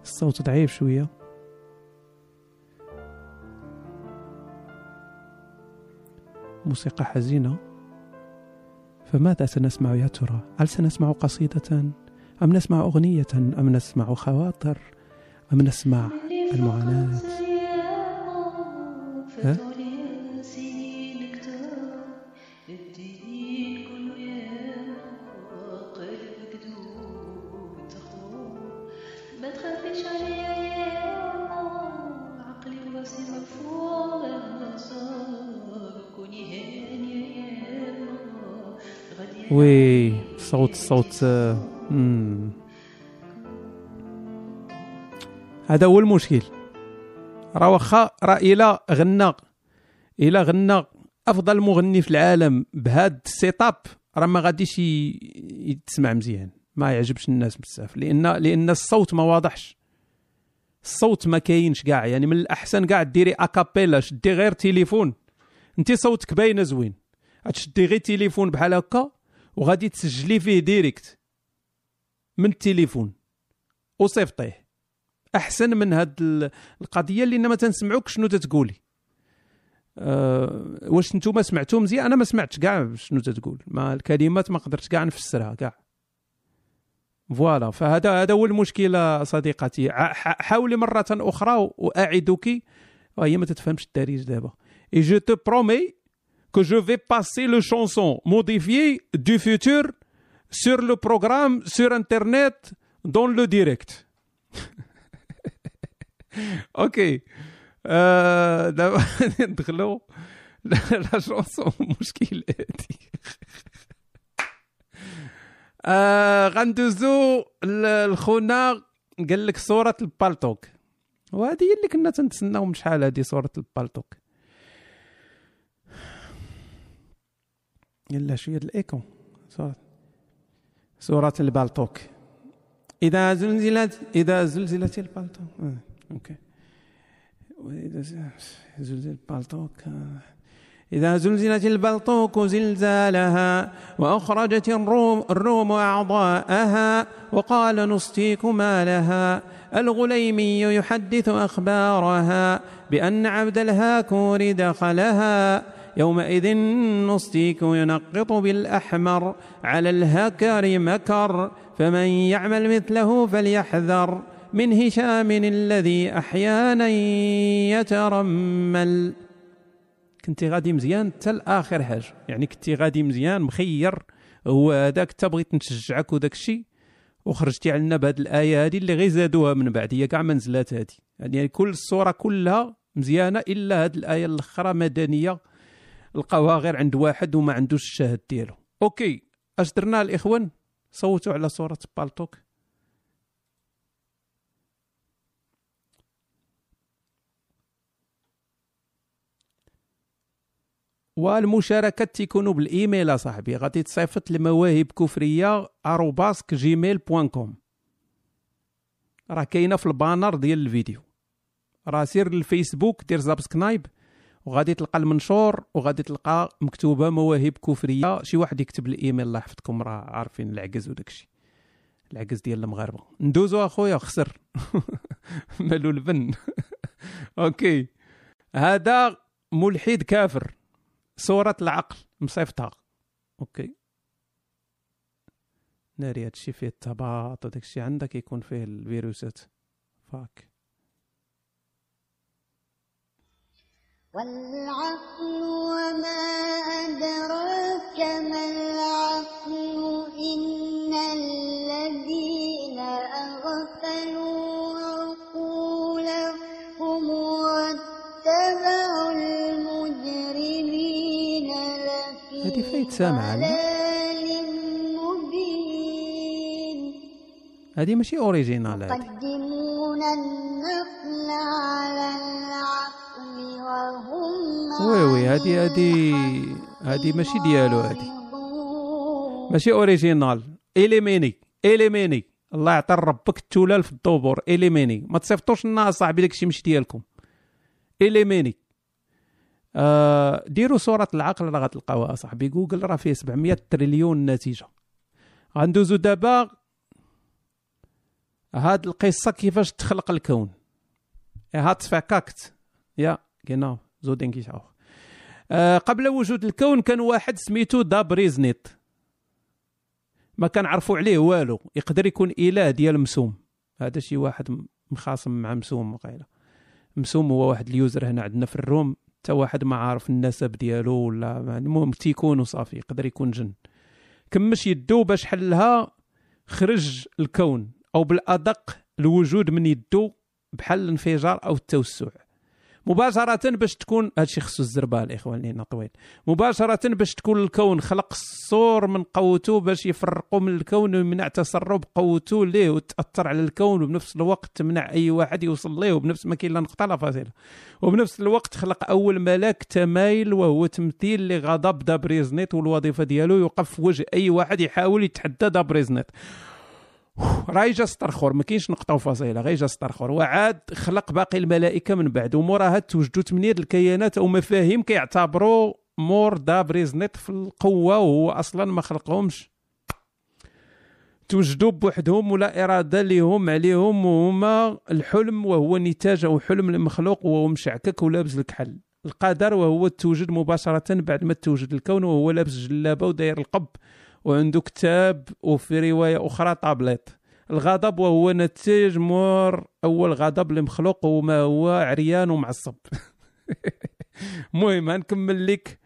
الصوت ضعيف شوية. موسيقى حزينة. فماذا سنسمع يا ترى؟ هل سنسمع قصيدة؟ أم نسمع أغنية أم نسمع خواطر أم نسمع المعاناة ها؟ صوت صوت آه،. هذا هو المشكل. راه واخا راه الا غنى الا غنى أفضل مغني في العالم بهاد السيت أب راه ما غاديش يتسمع مزيان. ما يعجبش الناس بزاف لأن لأن الصوت ما واضحش. الصوت ما كاينش كاع يعني من الأحسن كاع ديري أكابيلا شدي غير تليفون. انت صوتك باينة زوين. غتشدي غير تليفون بحال هكا وغادي تسجلي فيه direct من التليفون. وصيفطيه. أحسن من هاد ال- القضية اللي ما تنسمعوك شنو تتقولي. أه واش نتوما سمعتو مزيان؟ أنا ما سمعتش كاع شنو تتقول. ما الكلمات ما قدرتش كاع نفسرها كاع. voilà. فهذا هذا هو المشكلة صديقتي. حاولي مرة أخرى واعدك وهي ما تتفهمش الدارج دابا. Et je te promets que je vais passer la chanson modifiée du futur sur le programme sur internet dans le direct. okay آه دابا ندخلوا ل la chanson مشكل هادي آه غندوزو ل- لخونا قال لك صورة البالتوك. وهذه هي اللي كنا تنتسناو من شحال هذه صورة البالتوك. يلا شوية الإيكو؟ صورة صورة البالتوك. إذا زلزلت إذا زلزلت البالتوك. آه. okay. وإذا زلزل البالتوك آه. إذا زلزلت البلطوك زلزالها وأخرجت ال room, الروم أعضاءها وقال نسقيك ما لها الغليمي يحدث أخبارها بأن عبد الهاكور دخلها. يومئذ نسقيك ينقط بالأحمر على الهكر مكر فمن يعمل مثله فليحذر. من هشام الذي أحيانا يترمل. كنتي غادي مزيان حتى لاخر حاجة يعني كنتي غادي مزيان مخير. هو هذاك حتى بغيت نشجعك وداك الشيء. وخرجتي علينا بهذه الايه هذه اللي غير زادوها من بعد. هي كاع ما نزلات هذه يعني كل الصورة كلها مزيانة إلا هذه الآية الأخرى مدنية. لقاوها غير عند واحد وما عندوش الشاهد ديالو. okay أش درنا الإخوان؟ صوتوا على صورة بالتوك. والمشاركة تيكونوا بالإيميل اصاحبي غادي تصيفط لمواهب كفرية arobase Gmail point com راه كاينة في ال banner ديال الفيديو. راه سير للفيسبوك دير subscribe وغادي تلقى المنشور وغادي تلقى مكتوبة مواهب كفرية. شي واحد يكتب الإيميل الله يحفظكم راه عارفين العجز وداكشي العجز ديال المغاربة. ندوزو أخويا خسر. مالو البن. okay. هذا ملحد كافر. صورة العقل مصيفطها okay. ناري هادشي فيه التباط وداكشي عندك يكون فيه الفيروسات. فاك. والعقل وما أدراك ما العقل إن الذين أغفلوا عقولهم واتبعوا المجرمين لفي هادي فايت سامعة. مبين. هادي ماشي اوريجينال هادي يقدمون النخل على وي وي هادي هادي هادي ماشي ديالو هادي. ماشي أوريجينال. إليميني إليميني. الله يعطي ربك التولال في الدبور. إليميني. ما تصيفطوش لنا صاحبي داكشي مش ديالكم. إليميني. آه ديروا صورة العقل راه غتلقاوها صاحبي. جوجل راه فيه 700 تريليون نتيجة. غندوزو دابا هاد القصة كيفاش تخلق الكون. هات فكاكت يا. Genau so denke ich auch. آه قبل وجود الكون كان واحد سميتو دابريزنيت ما كنعرفوا عليه والو يقدر يكون إله ديال مسوم. هذا شي واحد مخاصم مع مسوم وقيله مسوم هو واحد اليوزر هنا عندنا في الروم حتى واحد ما عارف النسب ديالو ولا المهم تيكون وصافي يقدر يكون جن. كمش يدو باش حلها خرج الكون أو بالأدق الوجود من يدو بحال الانفجار أو التوسع. مباشرة باش تكون هادشي خصو الزربة الاخوان لينا طويل. مباشرة باش تكون الكون خلق الصور من قوته باش يفرقوا من الكون ويمنع تسرب قوته ليه وتأثر على الكون وبنفس الوقت تمنع أي واحد يوصل ليه وبنفس ما كاين لا نقطة لا فاصلة. وبنفس الوقت خلق أول ملاك تمايل وهو تمثيل لغضب دابريزنيت والوظيفة ديالو. يوقف في وجه أي واحد يحاول يتحدى دابريزنيت راه يجا استرخور ما كاينش نقطة وفصيله غير يجا استرخور وعاد خلق باقي الملائكة من بعد وموراها توجدوا ثمانيه الكيانات أو مفاهيم كيعتبروا مور دابريزنيت في القوة وهو أصلا ما خلقهمش. توجدوا بوحدهم ولا إرادة لهم عليهم وهما الحلم وهو نتاج أو حلم المخلوق وهو مشعكك ولابس الكحل. القدر وهو التوجد مباشرة بعد ما توجد الكون وهو لابس جلابة وداير القب. وعنده كتاب وفي رواية أخرى طابليط. الغضب وهو نتاج مور أول غضب لمخلوق وما هو عريان ومعصب. المهم غنكمل لك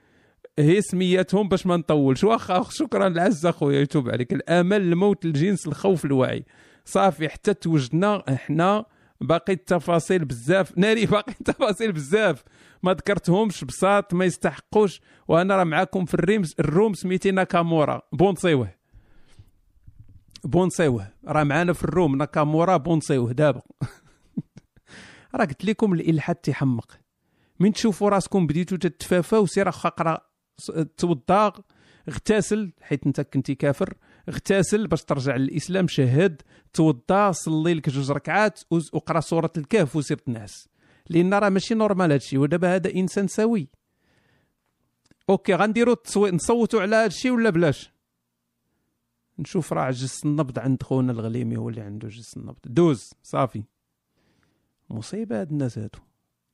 هي سمياتهم باش ما نطولش. واخا شكرا العز أخويا يتوب عليك. الامل الموت الجنس الخوف الوعي. صافي حتى توجدنا إحنا باقي التفاصيل بزاف. ناري باقي التفاصيل بزاف. ما ذكرتهمش بساط ما يستحقوش. وأنا راه معاكم في الريم الروم سميتي ناكامورا. بونصيوه بونصيوه راه معانا في الروم ناكامورا بونصيوه دابا. راه قلت لكم الإلحاد تيحمق. من تشوفوا راسكم بديتوا تتفافاو سير أخا قرا توضا اغتسل حيت انت كنتي كافر. اغتسل باش ترجع للإسلام شهد توضا صلي لك جوج ركعات وقرأ سورة الكهف وسير تنعس لأن راه ماشي normal هادشي ودابا هذا إنسان سوي. okay غنديروا التصويت نصوتوا على هادشي ولا بلاش؟ نشوف راه جس النبض عند خونا الغليمي هو اللي عنده جس النبض. دوز صافي. مصيبة هاد الناس هادو.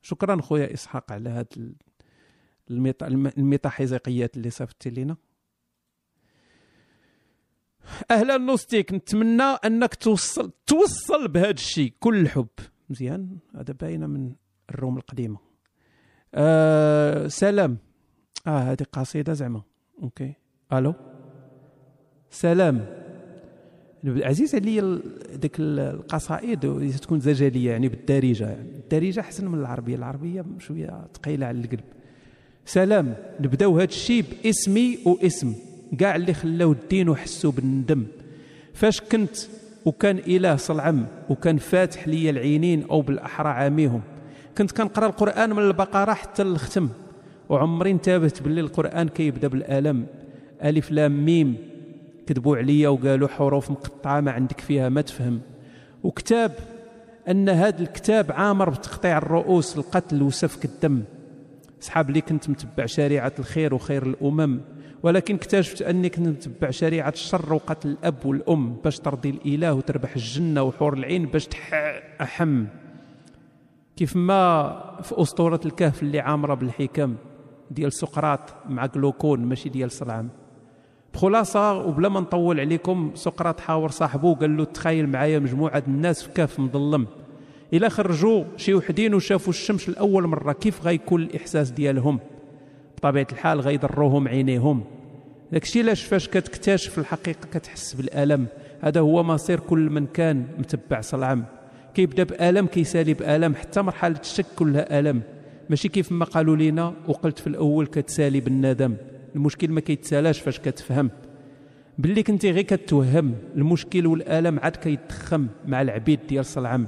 شكرا خويا إسحاق على هاد ال- الميتا الم- الميتاحيزيقيات اللي صيفطتي لينا. أهلا نوستيك نتمنى أنك توصل توصل بهذا الشيء. كل الحب مزيان؟ هذا باينة من ال room القديمة. آه سلام. آه هذه قصيدة زعما. okay. ألو؟ سلام. عزيز عليا ديك ال- القصائد تكون زجليه يعني بالدارجة. يعني الدارجة أحسن من العربية. العربية شوية ثقيلة على القلب. سلام. نبدأو هذا الشيء باسمي واسم. كاع اللي خلاو الدين وحسوا بالندم. فاش كنت وكان إله صلعم وكان فاتح لي العينين أو بالأحرى عاميهم كنت كنقرأ القرآن من البقرة حتى الختم وعمري انتبهت باللي القرآن كيبدأ بالألم. ألف لام ميم كذبوا عليا وقالوا حروف مقطعة ما عندك فيها ما تفهم. وكتاب أن هذا الكتاب عامر بتقطيع الرؤوس القتل وسفك الدم. صحاب لي كنت متبع شريعة الخير وخير الأمم. ولكن اكتشفت اني كنت متبع شريعة الشر وقتل الأب والأم باش ترضي الإله وتربح الجنة وحور العين باش تح أحم. كيف ما في أسطورة الكهف اللي عامرة بالحكم ديال سقراط مع جلوكون ماشي ديال صلعم بخلاصة وبلا ما نطول عليكم سقراط حاور صاحبه وقال له تخيل معايا مجموعة الناس في كهف مظلم. إلى خرجوا شي وحدين وشافوا الشمس لاول مرة كيف غيكون الإحساس ديالهم؟ بطبيعة الحال غيضروهم عينيهم. داكشي علاش فاش كتكتشف الحقيقة كتحس بالألم هذا هو مصير كل من كان متبع صلعم كيبدا بألم كيسالي بألم حتى مرحلة الشك كلها ألم. ماشي كيف ما قالوا لينا وقلت في الأول كتسالي بالندم. المشكل ما كيتسالاش فاش كتفهم. باللي كنتي غير كتوهم المشكل والألم عاد كيتخم مع العبيد ديال صلعم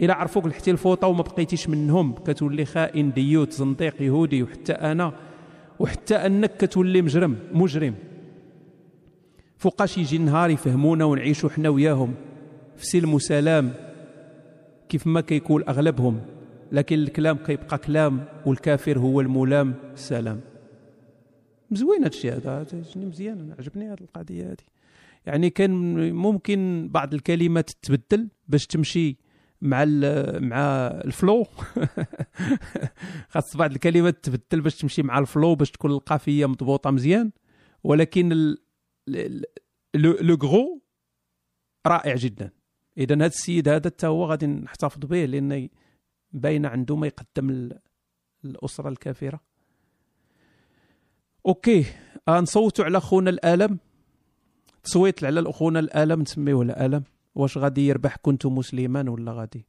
الا عرفوك لحتي الفوطة وما بقيتيش منهم. كتولي خائن ديوت زنديق يهودي وحتى أنا وحتى أنك كتولي مجرم مجرم. فوقاش يجي النهار يفهمونا ونعيشوا حنا وياهم. في سلم وسلام كيف ما كيكون أغلبهم. لكن الكلام كيبقى كلام والكافر هو الملام. سلام. مزوين هادشي هذا مزيان عجبني هذه القضية هذه يعني كان ممكن بعض الكلمات تبدل باش تمشي مع مع الفلو. خاص بعض الكلمات تبدل باش تمشي مع الفلو باش تكون القافية مضبوطة مزيان. ولكن لو غرو رائع جدا. اذا هذا السيد هذا حتى هو غادي نحتفظ به لأن باين عنده ما يقدم ال- الأسرة الكافرة. okay نصوتوا على خونا الآلم. تصويت على اخونا الآلم نسميوه الآلم. واش غادي يربح كنت مسلما ولا غادي؟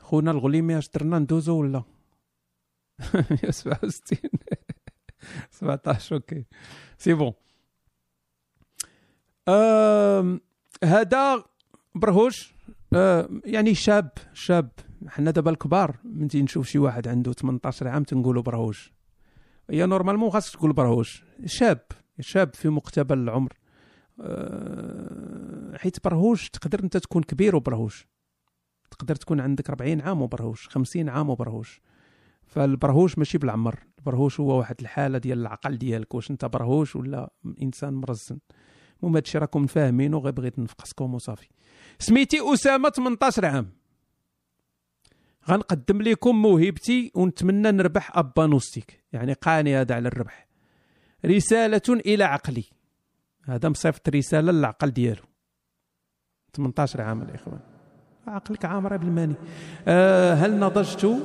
خونا الغليمي اش درنا ندوزو ولا؟ 167 17 okay. c'est bon. هذا برهوش آه، يعني شاب شاب. حنا دابا الكبار من تي نشوف شي واحد عنده 18 عام تنقولوا برهوش. هي normalement خاصك تقول برهوش. شاب شاب في مقتبل العمر. آه، حيت برهوش تقدر انت تكون كبير وبرهوش. تقدر تكون عندك 40 عام وبرهوش 50 عام وبرهوش. فالبرهوش ماشي بالعمر. البرهوش هو واحد الحالة ديال العقل ديالك واش انت برهوش ولا إنسان مرزن. المهم هادشي راكم فاهمين وغير بغيت نفقسكم وصافي. سميتي أسامة 18 عام. غنقدم لكم موهبتي ونتمنى نربح ابانوستيك يعني قاني هذا على الربح. رسالة إلى عقلي. هذا مصيفط رسالة للعقل ديالو. 18 عام الاخوان عقلك عامره بالماني. أه هل نضجت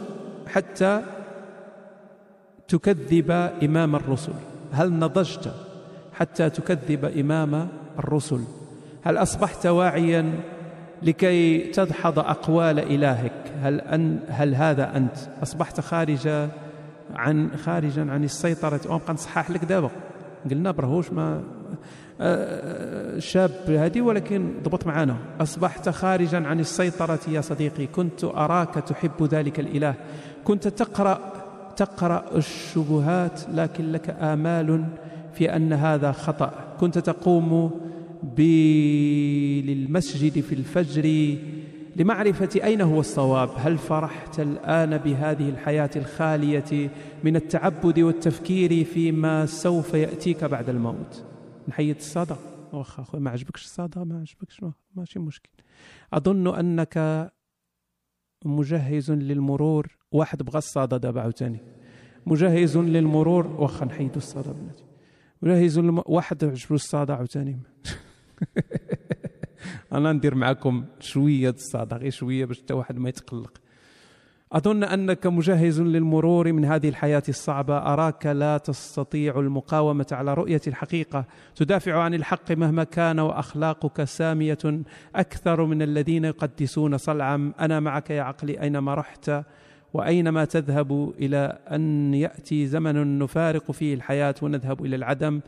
حتى تكذب إمام الرسل؟ هل نضجت حتى تكذب إمام الرسل؟ هل أصبحت واعيا لكي تدحض أقوال إلهك. هل أن هل هذا أنت؟ أصبحت خارجا عن خارجا عن السيطرة. وابقى نصحح لك دابا. قلنا برهوش ما آه، شاب هذه ولكن ضبط معنا أصبحت خارجا عن السيطرة يا صديقي. كنت أراك تحب ذلك الإله. كنت تقرأ تقرأ الشبهات لكن لك آمال في أن هذا خطأ. كنت تقوم ب... للمسجد في الفجر لمعرفة أين هو الصواب؟ هل فرحت الآن بهذه الحياة الخالية من التعبد والتفكير فيما سوف يأتيك بعد الموت؟ نحيد الصدى. واخا اخويا ما عجبكش الصدى؟ ما عجبكش؟ ما- ماشي مشكل. أظن أنك مجهز للمرور. واحد بغى الصدى دابا عاوتاني مجهز للمرور. واخا نحيدو الصدى بلاتي مجهز. واحد عجبو الصدى عاوتاني أنا ندير معكم شوية الصدى غير شوية باش حتى واحد ما يتقلق. أظن أنك مجهز للمرور من هذه الحياة الصعبة. أراك لا تستطيع المقاومة على رؤية الحقيقة. تدافع عن الحق مهما كان وأخلاقك سامية أكثر من الذين يقدسون صلعم أنا معك يا عقلي أينما رحت وأينما تذهب إلى أن يأتي زمن نفارق فيه الحياة ونذهب إلى العدم.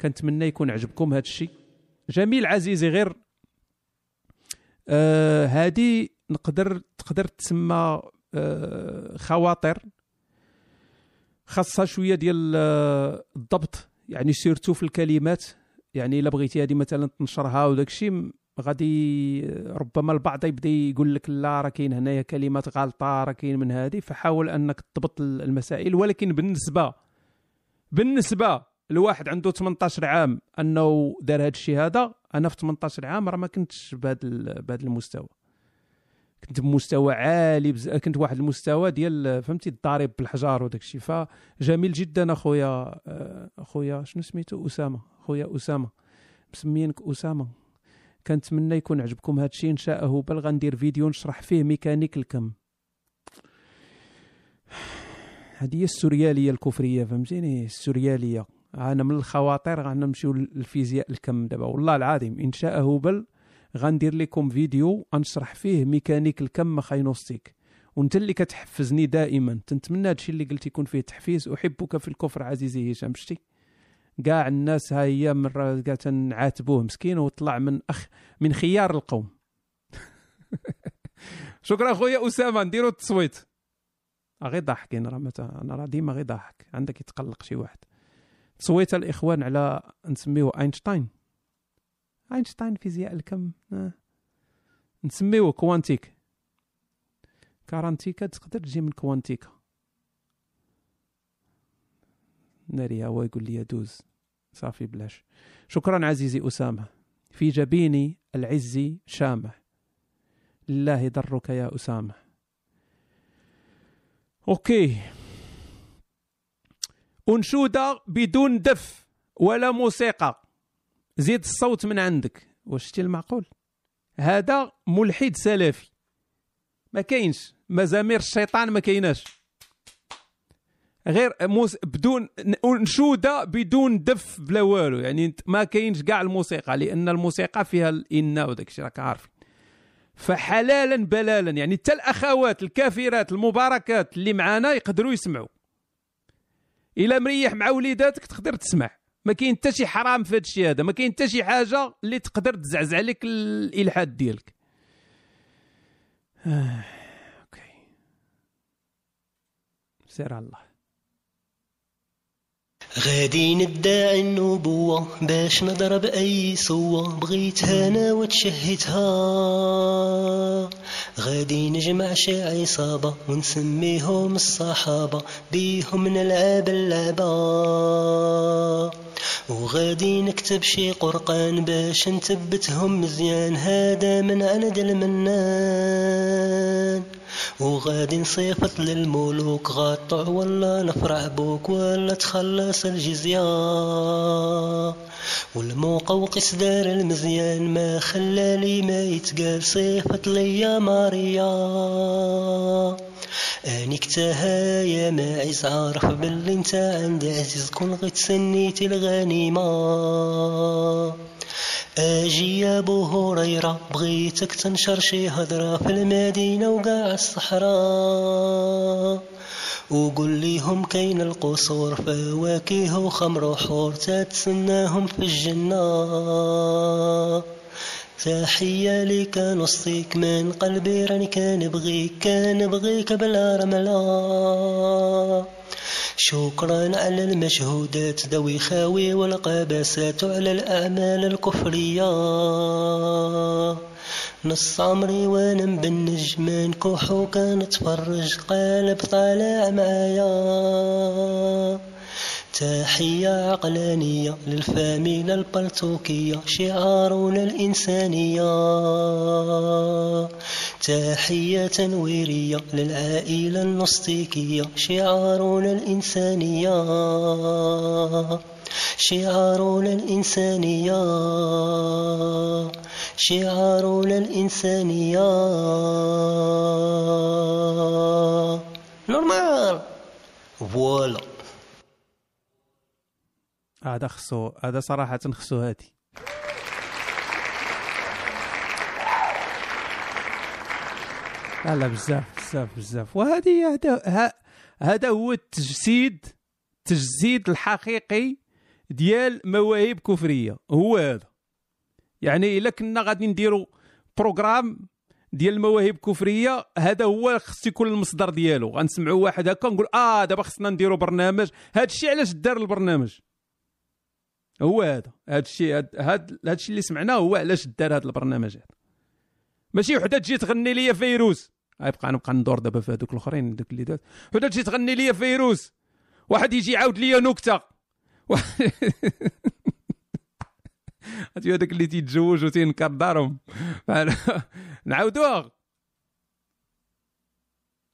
كنتمنى يكون عجبكم هذا الشيء. جميل عزيزي غير آه هذه نقدر تقدر تسمى آه، خواطر خاصها شوية ديال آه، الضبط. يعني سيرتو في الكلمات. يعني إلا بغيتي هذه مثلا تنشرها وداك الشيء غادي ربما البعض يبدأ يقول لك لا راه كاين هنايا كلمات غلطه راه كاين من هذه فحاول أنك تضبط المسائل. ولكن بالنسبة بالنسبة لواحد عنده 18 عام انه دار هذا الشيء هذا أنا في 18 عام راه ما كنتش بهذا بهذا المستوى. كنت بمستوى عالي بز... كنت واحد المستوى ديال فهمتي الضارب بالحجار وداك الشيء فجميل جدا أخويا آه، أخويا شنو سميتو؟ أسامة. أخويا أسامة. مسمينك أسامة. كنتمنى يكون عجبكم هذا الشيء إن شاء بل غندير فيديو نشرح فيه ميكانيك الكم. هذه هي السوريالية الكفرية فهمتيني؟ السوريالية. أنا من الخواطر غنمشيو للفيزياء الكم دابا. والله العظيم إن شاء بل غندير لكم فيديو نشرح فيه ميكانيك الكم أخاي نوستيك وأنت اللي كتحفزني دائما. تنتمنى هادشي اللي قلت يكون فيه تحفيز. أحبك في الكفر عزيزي هشام شتي. كاع الناس ها هي مره كاع تنعاتبوه مسكين وطلع من اخ من خيار القوم. شكرا خويا أسامة نديرو التصويت. غير ضاحكين راه أنا راه ديما غير ضاحك عندك يتقلق شي واحد. تصويت الإخوان على نسميوه أينشتاين. أينشتاين فيزياء الكم. آه. نسميوه quantique. كارانتيكا تقدر تجي من كوانتيكا. ناري هو يقول لي دوز. صافي بلاش. شكرا عزيزي أسامة. في جبيني العز شامة. لله درك يا أسامة. OK. أنشودة بدون دف ولا موسيقى. زيد الصوت من عندك. واش شتي المعقول؟ هذا ملحد سلفي. ما كاينش. مزامير الشيطان ما كايناش. غير موس بدون انشوده بدون دف بلا والو. يعني ما كاينش كاع الموسيقى لأن الموسيقى فيها الإنا وداك الشيء راك عارفين فحلالا بلالا يعني حتى الأخوات الكافرات المباركات اللي معانا يقدروا يسمعوا. إلا مريح مع وليداتك تقدر تسمع. ما كاين حتى شي حرام في هذا هذا. ما كاين حتى شي حاجة اللي تقدر تزعزع لك الإلحاد ديالك. آه. أوكي. سير الله. غادي ندعي النبوة باش نضرب أي سوة بغيتها أنا وتشهيتها غادي نجمع شي عصابة ونسميهم الصحابة بيهم نلعب اللعبة. وغادي نكتب شي قرقان باش نثبتهم مزيان. هذا من عند المنان. وغادي نصيفط للملوك. غطع ولا نفرع بوك ولا تخلص الجزية. والمقوقس دار المزيان. ما خلالي ما يتقال. صيفط ليا ماريا. اني كتاها يا ماعز عارف باللي أنت عند عزيز كون غير تسنيتي الغنيمه أجي يا أبو هريرة بغيتك تنشر شي هضره في المدينة وقاع الصحراء. وقول ليهم كاين القصور فواكه وخمر وحور تتسناهم في الجنة. تحية لك نصيك من قلبي راني كان بغيك كان بغيك بلا رملا شكرا على المجهودات ذوي خاوي والقباسات وعلى الأعمال الكفرية. نص عمري وأنا مبنج من كحو كان تفرج قالب طالع معايا. تحية عقلانية للفاميلة البلتوكية شعارنا الإنسانية. تحية تنويرية للعائلة النصتيكية شعارنا الإنسانية. شعارنا الإنسانية. شعارنا الإنسانية. normal. voilà. هذا خصو هذا صراحة خصو هادي لا لا بزاف بزاف بزاف. وهذه هذا هذا هو التجسيد التجسيد الحقيقي ديال مواهب كفرية. هو هذا. يعني إلا كنا غادي نديروا بروغرام ديال المواهب كفرية هذا هو خص يكون المصدر ديالو. غنسمعوا واحد هكا نقول آه دابا خصنا نديروا برنامج. هذا الشيء علاش دار البرنامج؟ هو هذا. هذا الشيء هذا الشيء اللي سمعناه هو علاش دار هذا البرنامج هذا ماشي وحده تجي تغني لي فيروز. غيبقى نبقى ندور دابا في هذوك الأخرين دوك اللي دات وحده تجي تغني لي فيروز. واحد يجي يعاود لي نكتة. هاتي هذاك اللي تيتزوج وتينكر دارهم. نعاودوها.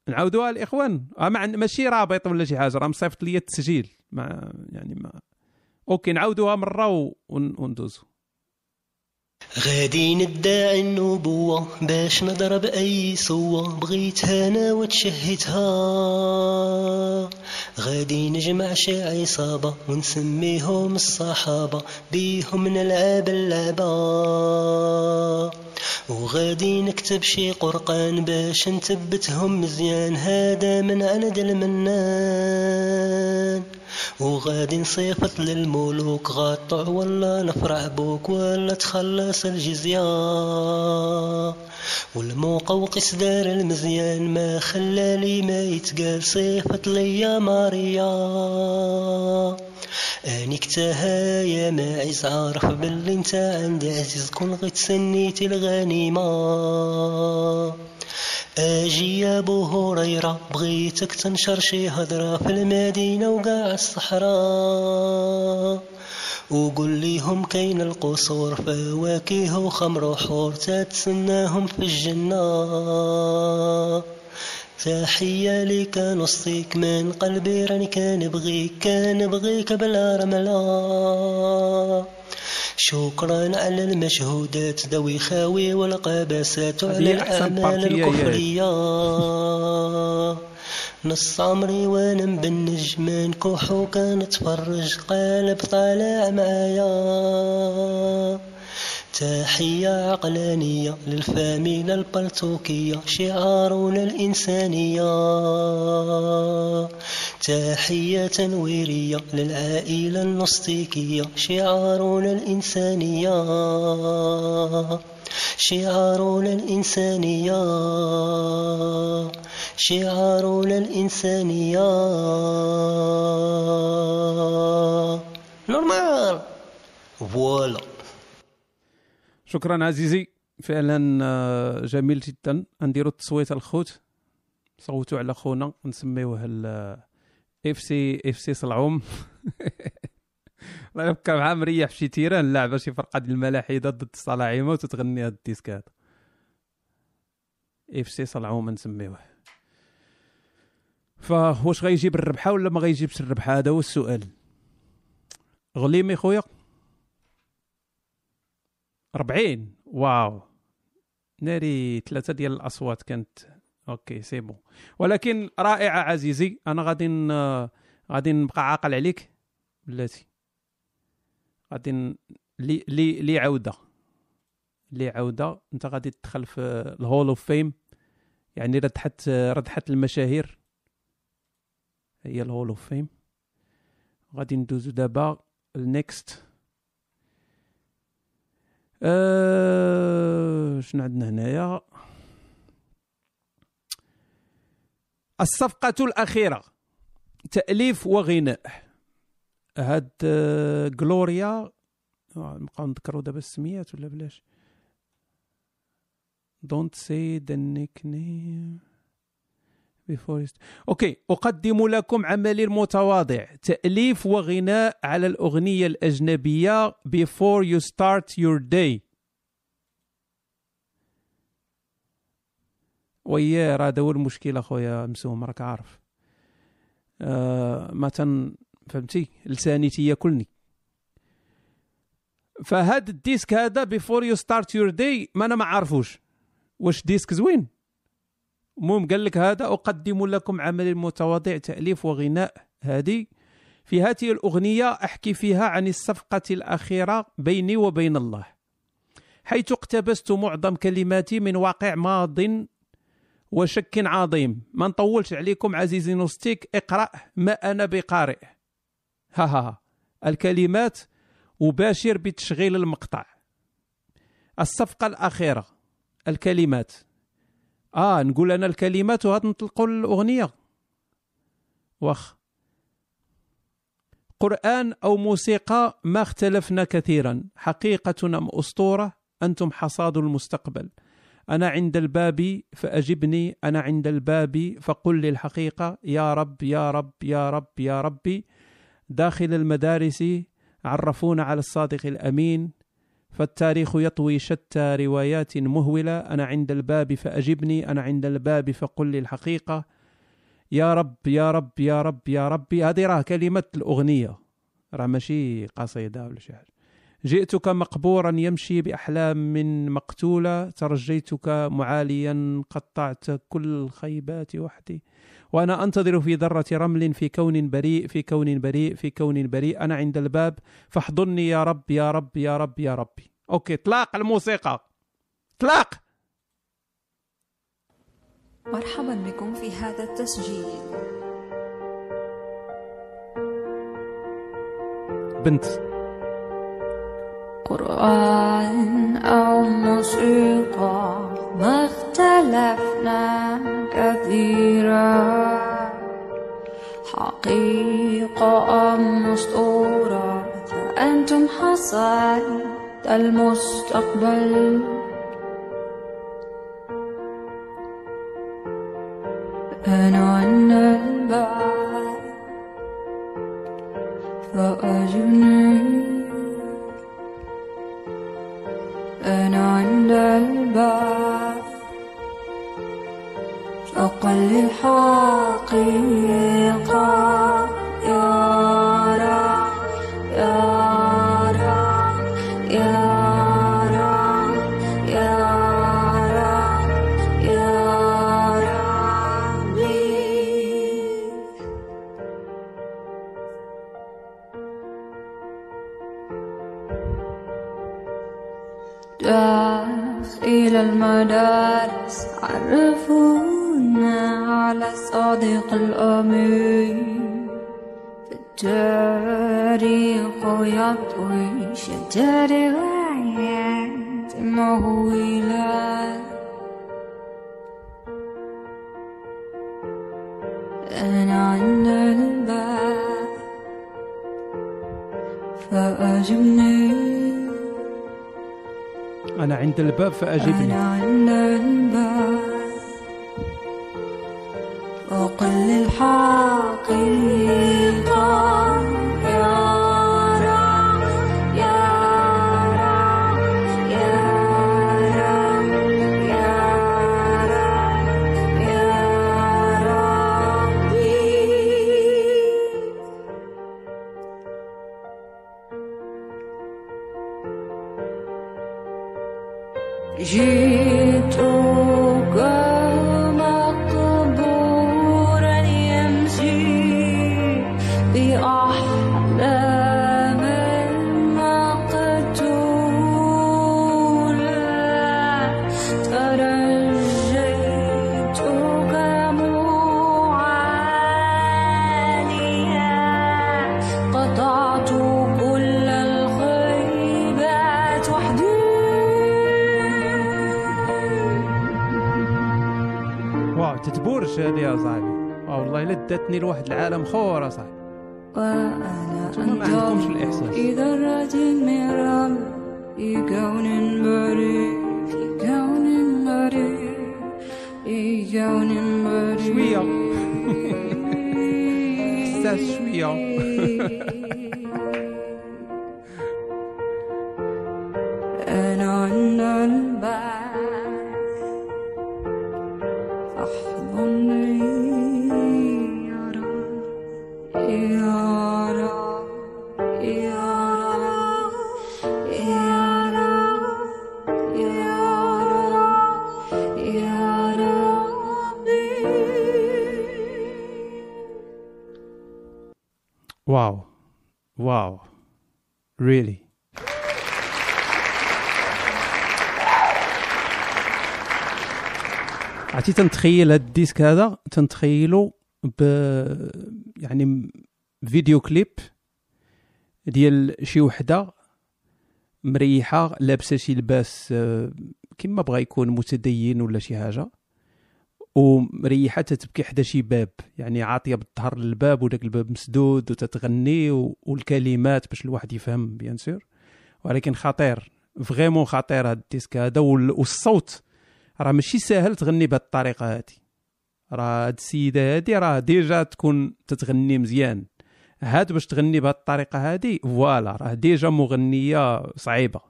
نعاودوها الاخوان ما ماشي رابط ولا شي حاجة راه مصيفط لي التسجيل. مع يعني ما OK نعاودوها مرة وندوزو. غادي ندعي النبوة باش نضرب أي سوة بغيتها أنا وتشهيتها غادي نجمع شي عصابة ونسميهم الصحابة بيهم نلعب اللعبة. وغادي نكتب شي قرقان باش نثبتهم مزيان هذا من عند المنان. وغادي نصيفط للملوك غطع ولا نفرع بوك ولا تخلص الجزية. والمقوقس دار المزيان ما خلالي ما يتقال صيفط ليا ماريا. أني كتاها يا ماعز عارف باللي انت عند عزيز كون غير تسنيتي الغنيمة. أجي يا أبو هريرة بغيتك تنشر شي هضره في المدينة وقاع الصحراء. وقول ليهم كاين القصور فواكه وخمر وحور تتسناهم في الجنة. تحية لك نصيك من قلبي راني كان بغيك كان بغيك بلا رملا. شكرا على المجهودات ذوي خاوي والقباسات أحسن الأعمال الكفرية نص عمري وأنا مبنج من كحو كان تفرج قالب طالع معايا. تحية عقلانية للفاميلة البلتوكية شعارنا الإنسانية. تحية تنويرية للعائلة النصتيكية شعارنا الإنسانية. شعارنا الإنسانية. شعارنا الإنسانية. normal. voilà. شكرا عزيزي. فعلا آه، جميل جدا. نديرو التصويت الخوت. صوتوا على خونا. نسميوه FC FC صلعوم. الله يبقى معاه مريح في شي terrain. لاعبه شي فرقة ديال الملاحدة ضد الصلاعيمة وتتغني هاد ال disque هذا. FC صلعوم نسميوه. فواش غيجيب الربحة ولا ما غيجيبش الربحة؟ هذا هو السؤال. غليمي خويا 40 wow. ناري ثلاثة ديال الأصوات كانت OK c'est bon ولكن رائعة عزيزي أنا غادي غادي نبقى عاقل عليك. بلاتي. غادي لي لي لي عودة. لي عودة. أنت غادي تدخل في ال Hall of Fame يعني ردهة ردهة المشاهير. هي ال Hall of Fame غادي ندوزو دابا ال next أه... شنو عندنا هنايا؟ الصفقة الأخيرة. تأليف وغناء. هاد آه، جلوريا آه، نبقاو نذكروا دابا السميات ولا بلاش؟ don't say the name before you- OK أقدم لكم عملي المتواضع تأليف وغناء على الأغنية الأجنبية before you start your day. وياه راه هذا هو المشكل أخويا مسوم راك عارف. آه ما تن فهمتي؟ لساني تياكلني. فهاد ال disque هذا before you start your day ما أنا ما عارفوش. واش disque زوين؟ المهم قال لك هذا أقدم لكم عملي المتواضع تأليف وغناء. هذه في هذه الأغنية أحكي فيها عن الصفقة الأخيرة بيني وبين الله. حيث اقتبست معظم كلماتي من واقع ماض وشك عظيم. ما نطولش عليكم عزيزي نوستيك اقرأ ما أنا بقارئ. ها ها. الكلمات وباشر بتشغيل المقطع. الصفقة الأخيرة الكلمات. آه نقول أنا الكلمات وهاد نطلقوا الأغنية. واخ. قرآن أو موسيقى ما اختلفنا كثيرا حقيقة أم أسطورة؟ أنتم حصاد المستقبل. أنا عند الباب فأجبني أنا عند الباب فقل لي الحقيقة. يا رب يا رب يا رب يا ربي. داخل المدارس عرفونا على الصادق الأمين. فالتاريخ يطوي شتى روايات مهولة. أنا عند الباب فأجبني أنا عند الباب فقل لي الحقيقة. يا رب يا رب يا رب يا ربي. هذه راه كلمة الأغنية. راه ماشي قصيدة ولا شي حاجة. جئتك مقبورا يمشي بأحلام من مقتولة. ترجيتك معاليا قطعت كل الخيبات وحدي. وأنا أنتظر في ذرة رمل في كون بريء في كون بريء في كون بريء. أنا عند الباب فاحضني يا رب يا رب يا رب يا ربي. أوكي اطلاق الموسيقى. اطلاق! مرحبا بكم في هذا التسجيل. بنت. قرآن أو موسيقى ما اختلفنا كثيرا. حقيقة أم أسطورة فأنتم حصاد المستقبل. عند الباب واو والله الا داتني لواحد العالم خور صاحبي. وأنا أنتم ما عندكمش الإحساس. إذا رجل مرام في كون بريء في كون بريء في كون بريء. شوية شوية. really? عرفتي تنتخيل هاد ال disque هذا؟ تنتخيلو ب يعني فيديو كليب ديال شي وحدة مريحة لابسة شي لباس آه، كما بغا يكون متدين ولا شي حاجة. ومريحه تتبكي حدا شي باب. يعني عاطية بالظهر للباب وداك الباب مسدود وتتغني والكلمات باش الواحد يفهم bien sûr. ولكن خطير vraiment خطير هاد ال disque هذا وال- والصوت. راه ماشي ساهل تغني بهاد الطريقة هادي. راه هاد السيدة هادي راه déjà تكون تتغني مزيان. هاد باش تغني بهاد الطريقة هادي voilà راه déjà مغنية صعيبة.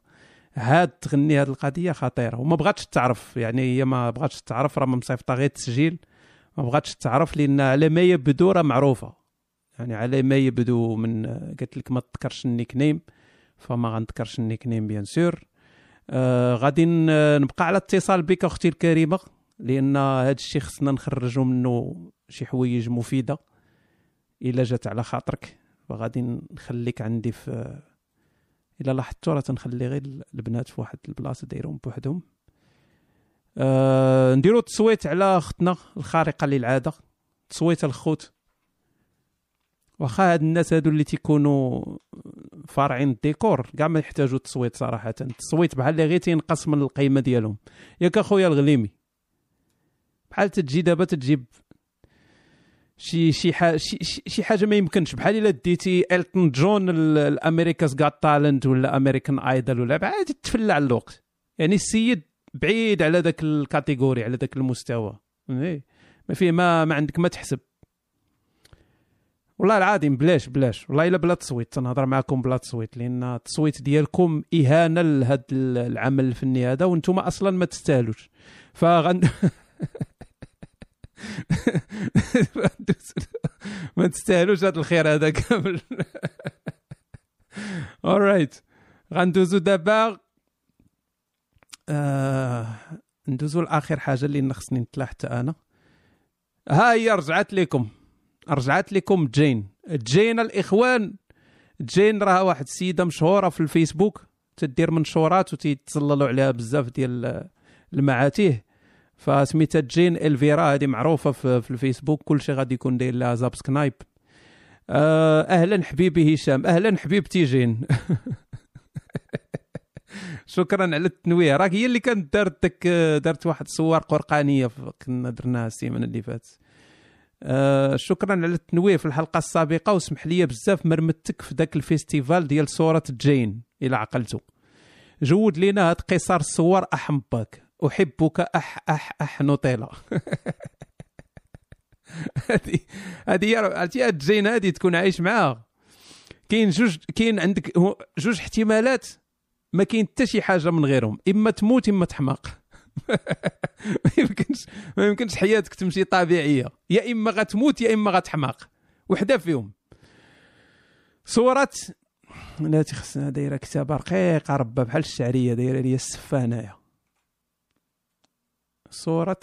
هاد تغني هاد القضية خطيرة. وما بغاتش تعرف يعني هي ما بغاتش تعرف راه مصيفطة غير التسجيل. ما بغاتش تعرف لأن على ما يبدو راه معروفة. يعني على ما يبدو من قالت لك ما تذكرش ال nickname فما غنذكرش ال nickname bien sûr. آه غادي نبقى على اتصال بك أختي الكريمة لأن هذا الشيء خصنا نخرجوا منه شي حوايج مفيدة إلا جات على خاطرك. فغادي نخليك عندي في إلا لاحظتوا راه تنخلي غير البنات في واحد البلاصة دايرهم بوحدهم. آه نديرو تصويت على اختنا الخارقة للعادة. تصويت الخوت. واخا هاد الناس هادو اللي تيكونوا فارعين الديكور كاع ما يحتاجوا التصويت صراحة. التصويت بحال اللي غير تينقص من القيمة ديالهم. ياك أخويا الغليمي بحال تجي دابا تجيب شي شي حاجة شي, شي- حاجة ما يمكنش. بحال إلا ديتي إلتون جون ال- ل America's Got Talent ولا American Idol ولا بعد تفلع الوقت. يعني السيد بعيد على ذاك الكاتيجوري على ذاك المستوى. إيه. ما فيه ما ما عندك ما تحسب. والله العظيم بلاش بلاش. والله إلا بلا تصويت. تنهضر معكم بلا تصويت لأن التصويت ديالكم إهانة لهذا العمل الفني هذا وأنتم أصلا ما تستاهلوش. فغن ما تستاهلوش هذا الخير هذا كامل. alright غندوزو دابا. آه ندوزو لآخر حاجة اللي خصني نطلع حتى أنا. ها هي رجعت لكم. رجعت لكم جين. جين الإخوان. جين راه واحد السيدة مشهورة في الفيسبوك. تدير منشورات وتيتسللوا عليها بزاف ديال المعاتيه. فسميتها جين إلفيرا هذه معروفة في, في الفيسبوك كل شيء غادي يكون داير لها subscribe آه، أهلا حبيبي هشام أهلا حبيبتي جين. شكرا على التنويه راك هي اللي كانت دارت داك دارت واحد الصور قرقانية كنا درناها السيمانة اللي فاتت. آه شكرا على التنويه في الحلقة السابقة واسمح لي بزاف مرمتك في ذاك الفيستيفال ديال صورة جين إلى عقلتو. جود لينا هاد قصار الصور احمبك أحبك اح اح أح نوتيلا. هذه هذه عرفتي هاد جين هذه تكون عايش معاها. كاين جوج كاين عندك جوج احتمالات ما كاين حتى شي حاجة من غيرهم. إما تموت إما تحماق. ما يمكنش ما يمكنش حياتك تمشي طبيعية. يا إما غتموت يا إما غتحماق. وحدة فيهم. صورة لا تخصنا دايره كتابة رقيقة ربا بحال الشعرية دايرة ليا السفه هنايا صورة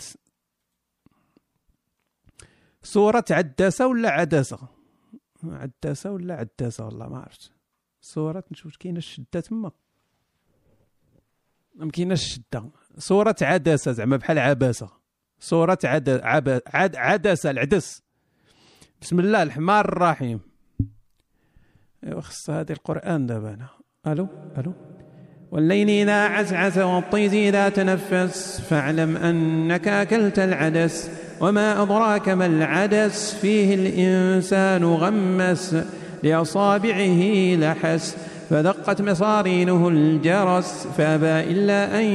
صورة عداسة ولا عداسة عداسة ولا عداسة والله ما عرفت. صورة نشوف واش كاينة الشدة تما. ما كايناش الشدة. صورة عدسة زعما بحال عباسة صورة عد... عب... عد... عدسة العدس. بسم الله الرحمن الرحيم. أيوا خص هذه القرآن دابا أنا. ألو؟ ألو؟ والليل إذا عسعس والطيز إذا تنفس فاعلم أنك أكلت العدس وما أدراك ما العدس فيه الإنسان غمس لأصابعه لحس فدقت مصارينه الجرس فأبى إلا أن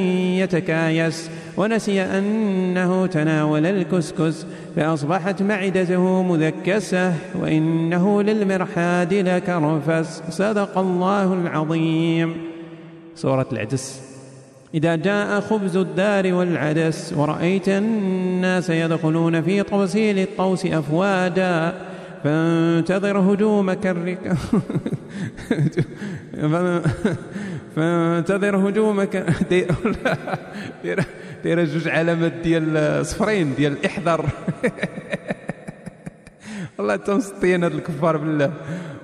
يتكايس ونسي أنه تناول الكسكس فأصبحت معدته مذكسة وإنه للمرحاد لكرفس صدق الله العظيم. سورة العدس إذا جاء خبز الدار والعدس ورأيت الناس يدخلون في طوسيل الطوس أفواجا فانتظر هجومك الرك فانتظر هجومك دير دايره جوج علامات ديال صفرين ديال احذر والله تمسطين هاد الكفار بالله.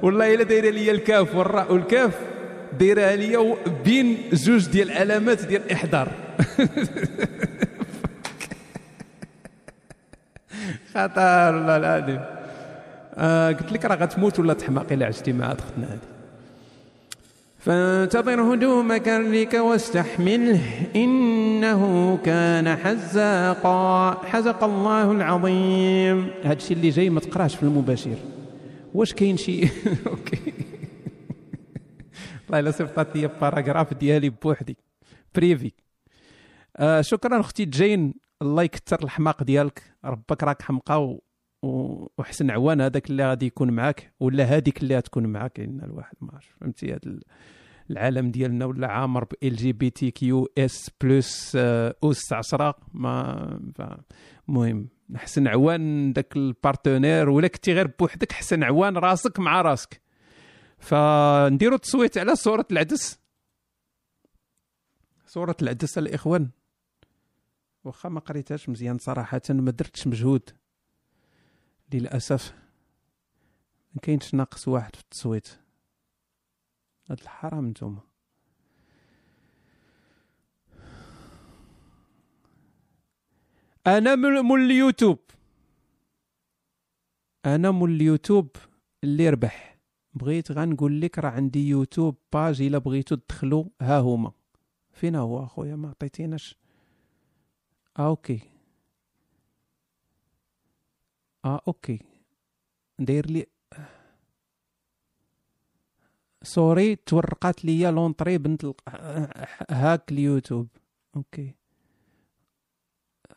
والله إلا دايرة ليا الكاف والراء والكاف. دايرها ليا بين جوج ديال علامات ديال احذر خطر والله العظيم. آه قلت لك راه غتموت ولا تحماق إلا عشتي مع أختنا هادي فانتظر هجومك الرك واستحمله. إنه كان حزاقا حزق الله العظيم. هذا الشيء اللي جاي ما تقراش في المباشر. واش كاين شي؟ okay. والله إلا صيفطات لي paragraphe ديالي بوحدي. bref آه شكرا أختي جين. الله يكثر الحماق ديالك. ربك راك حمقى و... وحسن عوان. هذاك اللي غادي يكون معاك ولا هذيك اللي غتكون معاك. لأن الواحد ما عرف فهمتي؟ هذا ال- العالم ديالنا ولا عامر ب ال جي بي تي كيو اس بلس أس 10 ما المهم حسن عوان داك البارتنير ولا كنتي غير بوحدك حسن عوان راسك مع راسك. فنديروا التصويت على صورة العدس. صورة العدس الإخوان. واخا ما قريتهاش مزيان صراحة ما درتش مجهود. للأسف. ما كاينش ناقص واحد في التصويت. هاد الحرام نتوما. أنا من اليوتيوب. أنا من اليوتيوب اللي ربح. بغيت غنقول لك راه عندي يوتيوب page إلا بغيتو تدخلوا ها هما. فين هو أخويا؟ ما عطيتيناش. آه okay. آه okay. داير لي. sorry توركات ليا l'entrée بنت. هاك اليوتيوب. okay.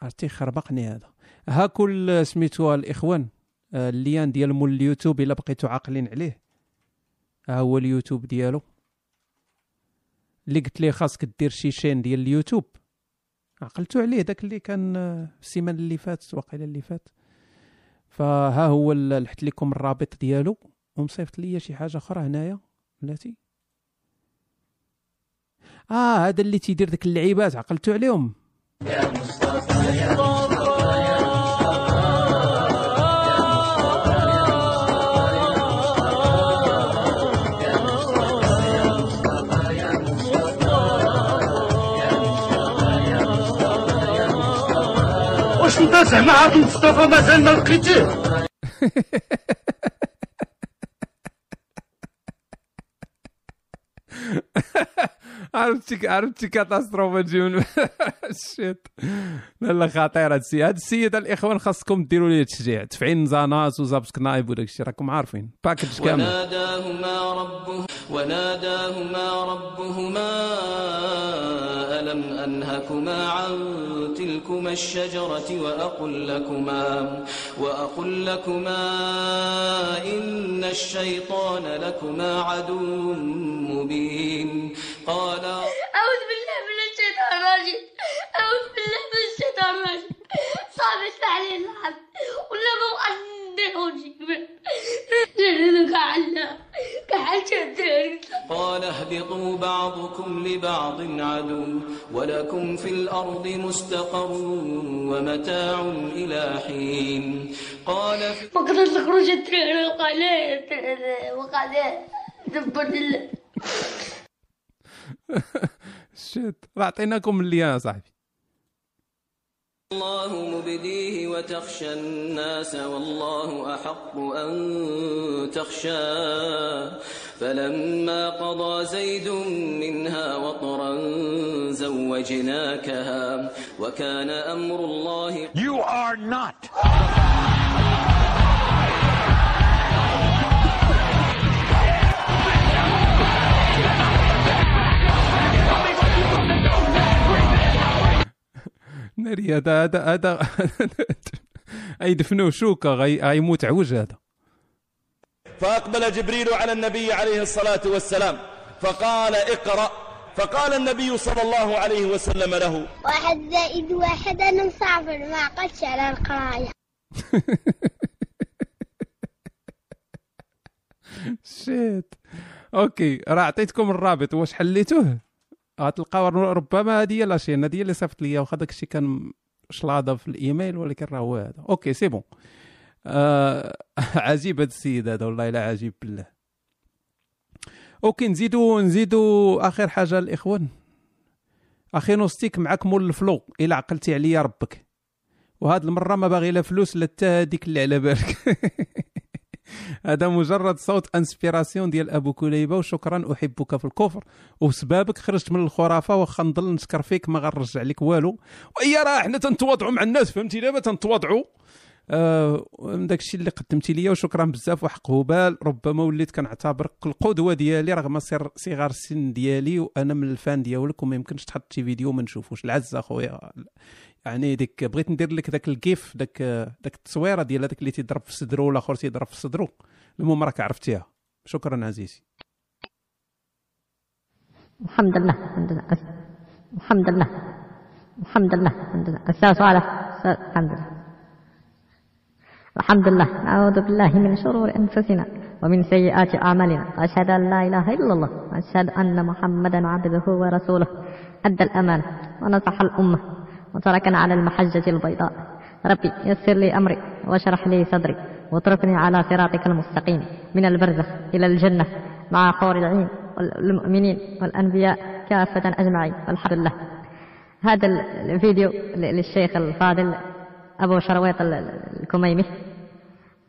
عرفتي خربقني هذا. ها كل الإخوان آه، ال lien ديال مول اليوتيوب إلا بقيتو عاقلين عليه. ها هو اليوتيوب ديالو. اللي قلت ليه خاصك دير شي chaîne ديال اليوتيوب. عقلتو عليه داك اللي كان السيمانة اللي فاتت واقيلا اللي فات. فها هو لحت لكم الرابط ديالو. ومصيفط ليا شي حاجة أخرى هنايا بلاتي آه هذا اللي تيدير ديك اللعيبات عقلتو عليهم. واش انت زعما عاد مصطفى مازال ما لقيتيه عرفتي عرفتي كاتاستروفه تجي من الشيت لا لا خطير هذا السيد هذا السيد الاخوان خاصكم ديروا ليه تشجيع تفعيل نزاناس وزابسك نايب وداك الشيء راكم عارفين. باكج كامل. وناداهما ربه وناداهما ربهما ألم أنهكما عن تلكما الشجرة وأقل لكما وأقل لكما إن الشيطان لكما عدو مبين. قال أعوذ بالله من الشيطان الرجيم. أعوذ بالله من الشيطان الرجيم. صعب علي اللعب ولا وجهي كحلنا كحل قال اهبطوا بعضكم لبعض عدو ولكم في الأرض مستقر ومتاع إلى حين. قال ما قدرت أخرج الترير وقال وقال دبر الله شيت راه عطيناكم اللي يا صاحبي. الله مبديه وتخشى الناس والله أحق أن تخشاه فلما قضى زيد منها وطرا زوجناكها وكان أمر الله You are not. ناري هذا هذا هذا يدفنوه شوكه غي- غيموت عوج هذا. فأقبل جبريل على النبي عليه الصلاة والسلام فقال اقرأ. فقال النبي صلى الله عليه وسلم له واحد زائد واحد أنا مسافر ما عقدش على القراية. shit. okay راه عطيتكم الرابط واش حليتوه؟ غتلقاو ربما هذه هي la chaîne هذه اللي صيفط ليا واخا داك الشيء كان شلاضة في الإيميل ولكن راه هو هذا. okay c'est bon. آه عجيب هذا السيد هذا والله لا عجيب بالله. okay نزيدو نزيدو. آخر حاجة الإخوان. أخي نوستيك معاك مول الفلو. إلا عقلتي عليا ربك. وهاد المرة ما باغي لا فلوس لا حتى هذيك اللي على بالك. هذا مجرد صوت inspiration ديال أبو كليبة وشكرا أحبك في الكفر. وبسببك خرجت من الخرافة واخا نضل نشكر فيك ما غنرجع لك والو. وهي راه حنا تنتواضعوا مع الناس فهمتي؟ دابا تنتواضعوا. آه داك الشيء اللي قدمتي ليا وشكرا بزاف وحق هبال. ربما وليت كنعتبرك القدوة ديالي رغم صغار السن ديالي وأنا من الفان ديالك وما يمكنش تحط شي فيديو ما نشوفوش. العز أخويا. يعني ديك بغيت ندير لك داك الكيف داك داك التصويرة ديال هذاك اللي تيضرب في صدرو والآخر تيضرب في صدرو. المهم راك عرفتيها. شكرا عزيزي. الحمد لله. الحمد لله. الحمد لله. الحمد لله. الحمد لله. أستاذ- الحمد لله. الحمد لله. نعوذ بالله من شرور أنفسنا ومن سيئات أعمالنا. أشهد أن لا إله إلا الله. وأشهد أن محمدا عبده ورسوله. أدى الأمانة ونصح الأمة. وتركنا على المحجة البيضاء. ربي يسر لي أمري واشرح لي صدري واتركني على صراطك المستقيم. من البرزخ إلى الجنة مع حور العين والمؤمنين والأنبياء كافة أجمعين. والحمد لله. هذا ال- الفيديو للشيخ الفاضل أبو شرويط ال- ال- الكميمي.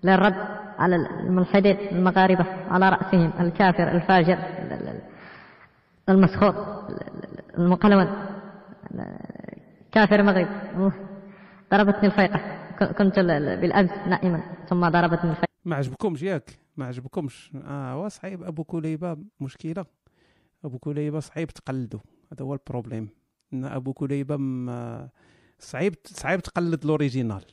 للرد على الملحدين المغاربة على رأسهم الكافر الفاجر ال- ال- المسخور ال- المقلون. كافر مغرب. ضربتني الفيقة. كنت ال- ال- بالأمس نائما. ثم ضربتني الفيقة. ما عجبكمش ياك؟ ما عجبكمش. آه صعيب. أبو كليبة مشكلة. أبو كليبة صعيب تقلدو هذا هو ال problème. إن أبو كليبة م- صعيب صعيب تقلد ال original.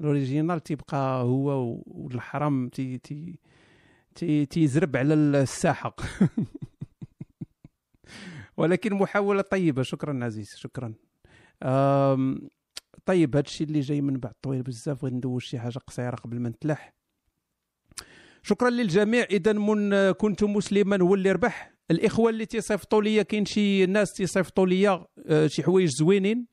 ال original تيبقى هو والحرام تي تي تي تيزرب على الساحه ولكن محاولة طيبة. شكرا عزيز. شكرا. طيب هذا الشيء اللي جاي من بعد طويل بزاف بغيت ندوز شي حاجة قصيرة قبل ما نتلاح شكرا للجميع. اذا من كنت مسلما هو اللي ربح. الإخوة اللي تيصيفطوا لي كاين شي ناس تيصيفطوا لي آه، شي حوايج زوينين.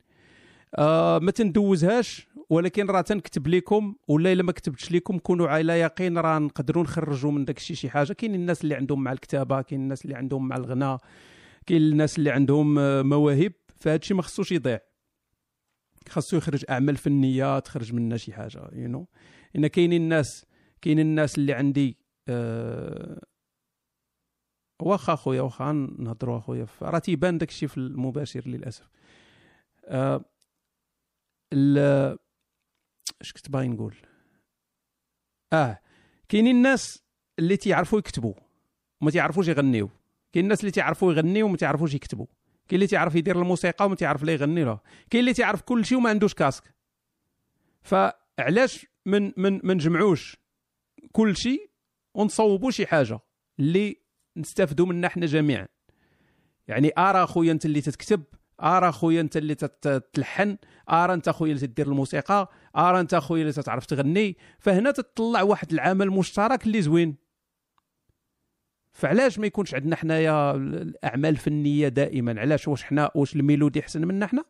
آه ما تندوزهاش ولكن راه تنكتب لكم ولا إلا ما كتبتش لكم كونوا على يقين راه نقدروا نخرجوا من داك الشيء شي حاجة. كاين الناس اللي عندهم مع الكتابة كاين الناس اللي عندهم مع الغناء كاين الناس اللي عندهم آه، مواهب فهذا الشيء ما خصوش يضيع. خاصو يخرج أعمال فنية تخرج منها شي حاجة يو you know? إن كاينين الناس كاين الناس اللي عندي آه واخا اخويا واخا نهضروا اخويا راه تيبان داك الشيء في المباشر للأسف. ال- اش كنت باغي نقول؟ آه كاينين الناس اللي تيعرفوا يكتبوا وما تيعرفوش يغنيو. كاين الناس اللي تيعرفوا يغنيو وما تيعرفوش يكتبوا كاين اللي تيعرف يدير الموسيقى وما تيعرف لا يغني له. كاين اللي تيعرف كل شيء وما عندوش كاسك. فعلاش من من ما نجمعوش كل شيء ونصوبوا شي حاجة اللي نستافدوا منها حنا جميعا. يعني ارى خويا أنت اللي تتكتب ارى خويا أنت اللي تتلحن ارى أنت خويا اللي تدير الموسيقى ارى أنت خويا اللي تتعرف تغني. فهنا تطلع واحد العمل مشترك اللي زوين. فعلاش ما يكونش عندنا حنايا الأعمال الفنية دائما؟ علاش؟ واش حنا واش الميلودي أحسن منا حنا؟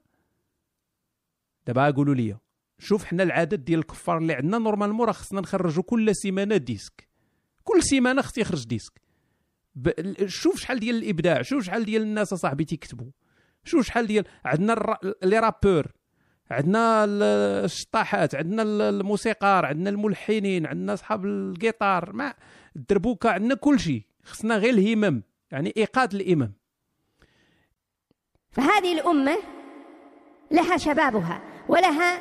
دابا قولوا لي. شوف حنا العدد ديال الكفار اللي عندنا normalement راه خصنا نخرجوا كل سيمانة disque. كل سيمانة خص يخرج disque. ب... شوف شحال ديال الإبداع. شوف شحال ديال الناس أصاحبي تيكتبوا. شوف شحال ديال عندنا الر... لي رابور. عندنا الشطاحات. عندنا الموسيقار. عندنا الملحنين. عندنا أصحاب الجيتار مع الدربوكة. عندنا كل شيء. خصنا غير الهمم يعني ايقاد الامام فهذه الأمة لها شبابها ولها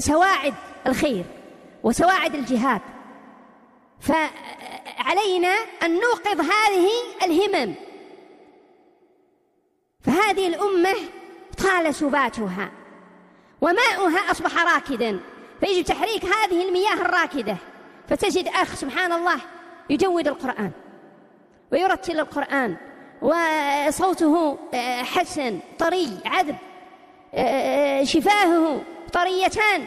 سواعد الخير وسواعد الجهاد. فعلينا أن نوقظ هذه الهمم. فهذه الأمة طال سباتها وماؤها أصبح راكدا فيجب تحريك هذه المياه الراكدة فتجد أخ سبحان الله يجود القرآن ويرتل القرآن وصوته آه، حسن طري عذب آه، شفاهه طريتان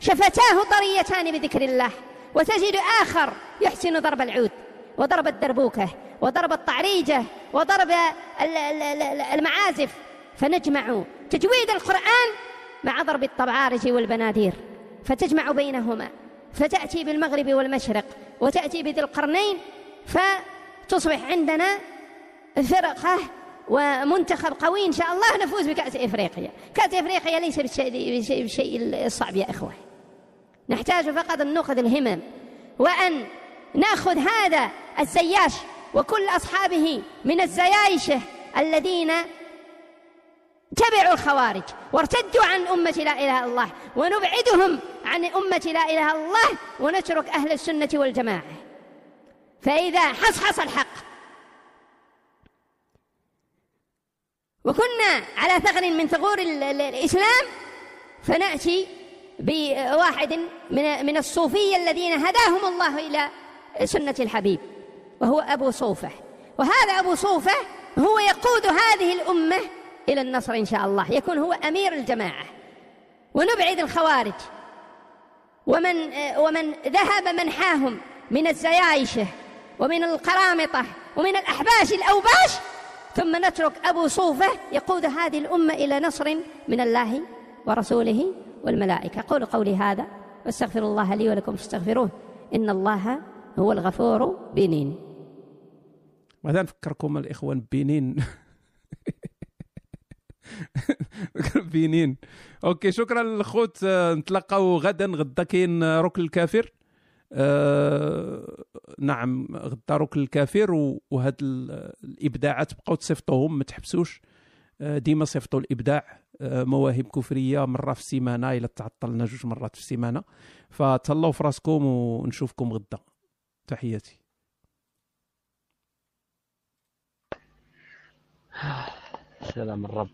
شفتاه طريتان بذكر الله وتجد آخر يحسن ضرب العود وضرب الدربوكة وضرب الطعريجة وضرب ال- ال- ال- المعازف. فنجمع تجويد القرآن مع ضرب الطبعارج والبنادير فتجمع بينهما. فتأتي بالمغرب والمشرق وتأتي بذي القرنين فتصبح عندنا فرقة ومنتخب قوي إن شاء الله نفوز بكأس إفريقيا. كأس إفريقيا ليس بالشيء, بالشيء, الصعب يا إخوة. نحتاج فقط أن نأخذ الهمم وأن نأخذ هذا الزياش وكل أصحابه من الزيايشه الذين تبعوا الخوارج وارتدوا عن أمة لا إله إلا الله ونبعدهم أمة لا إله إلا الله ونترك أهل السنة والجماعة. فإذا حصحص الحق. وكنا على ثغر من ثغور ال- ال- الإسلام فنأتي بواحد من من الصوفية الذين هداهم الله إلى سنة الحبيب وهو أبو صوفة. وهذا أبو صوفة هو يقود هذه الأمة إلى النصر إن شاء الله يكون هو أمير الجماعة. ونبعد الخوارج. ومن ومن ذهب منحاهم من الزيايشة ومن القرامطة ومن الأحباش الأوباش ثم نترك أبو صوفة يقود هذه الأمة إلى نصر من الله ورسوله والملائكة. قولوا قولي هذا واستغفر الله لي ولكم فاستغفروه. إن الله هو الغفور بنين. مثلا نفكركم الإخوان بنين؟ بنين أوكي شكرا للخوت. آه، نتلاقاو غدا غدا كاين آه، ركن الكافر آه نعم غدا ركن الكافر وهاد ال- الإبداعات بقاو تصيفطوهم ما تحبسوش. آه ديما صيفطوا الإبداع. مواهب كفرية مرة في السيمانة إلا تعطلنا جوج مرات في السيمانة. فتهلاو في راسكم ونشوفكم غدا. تحياتي. سلام الرب.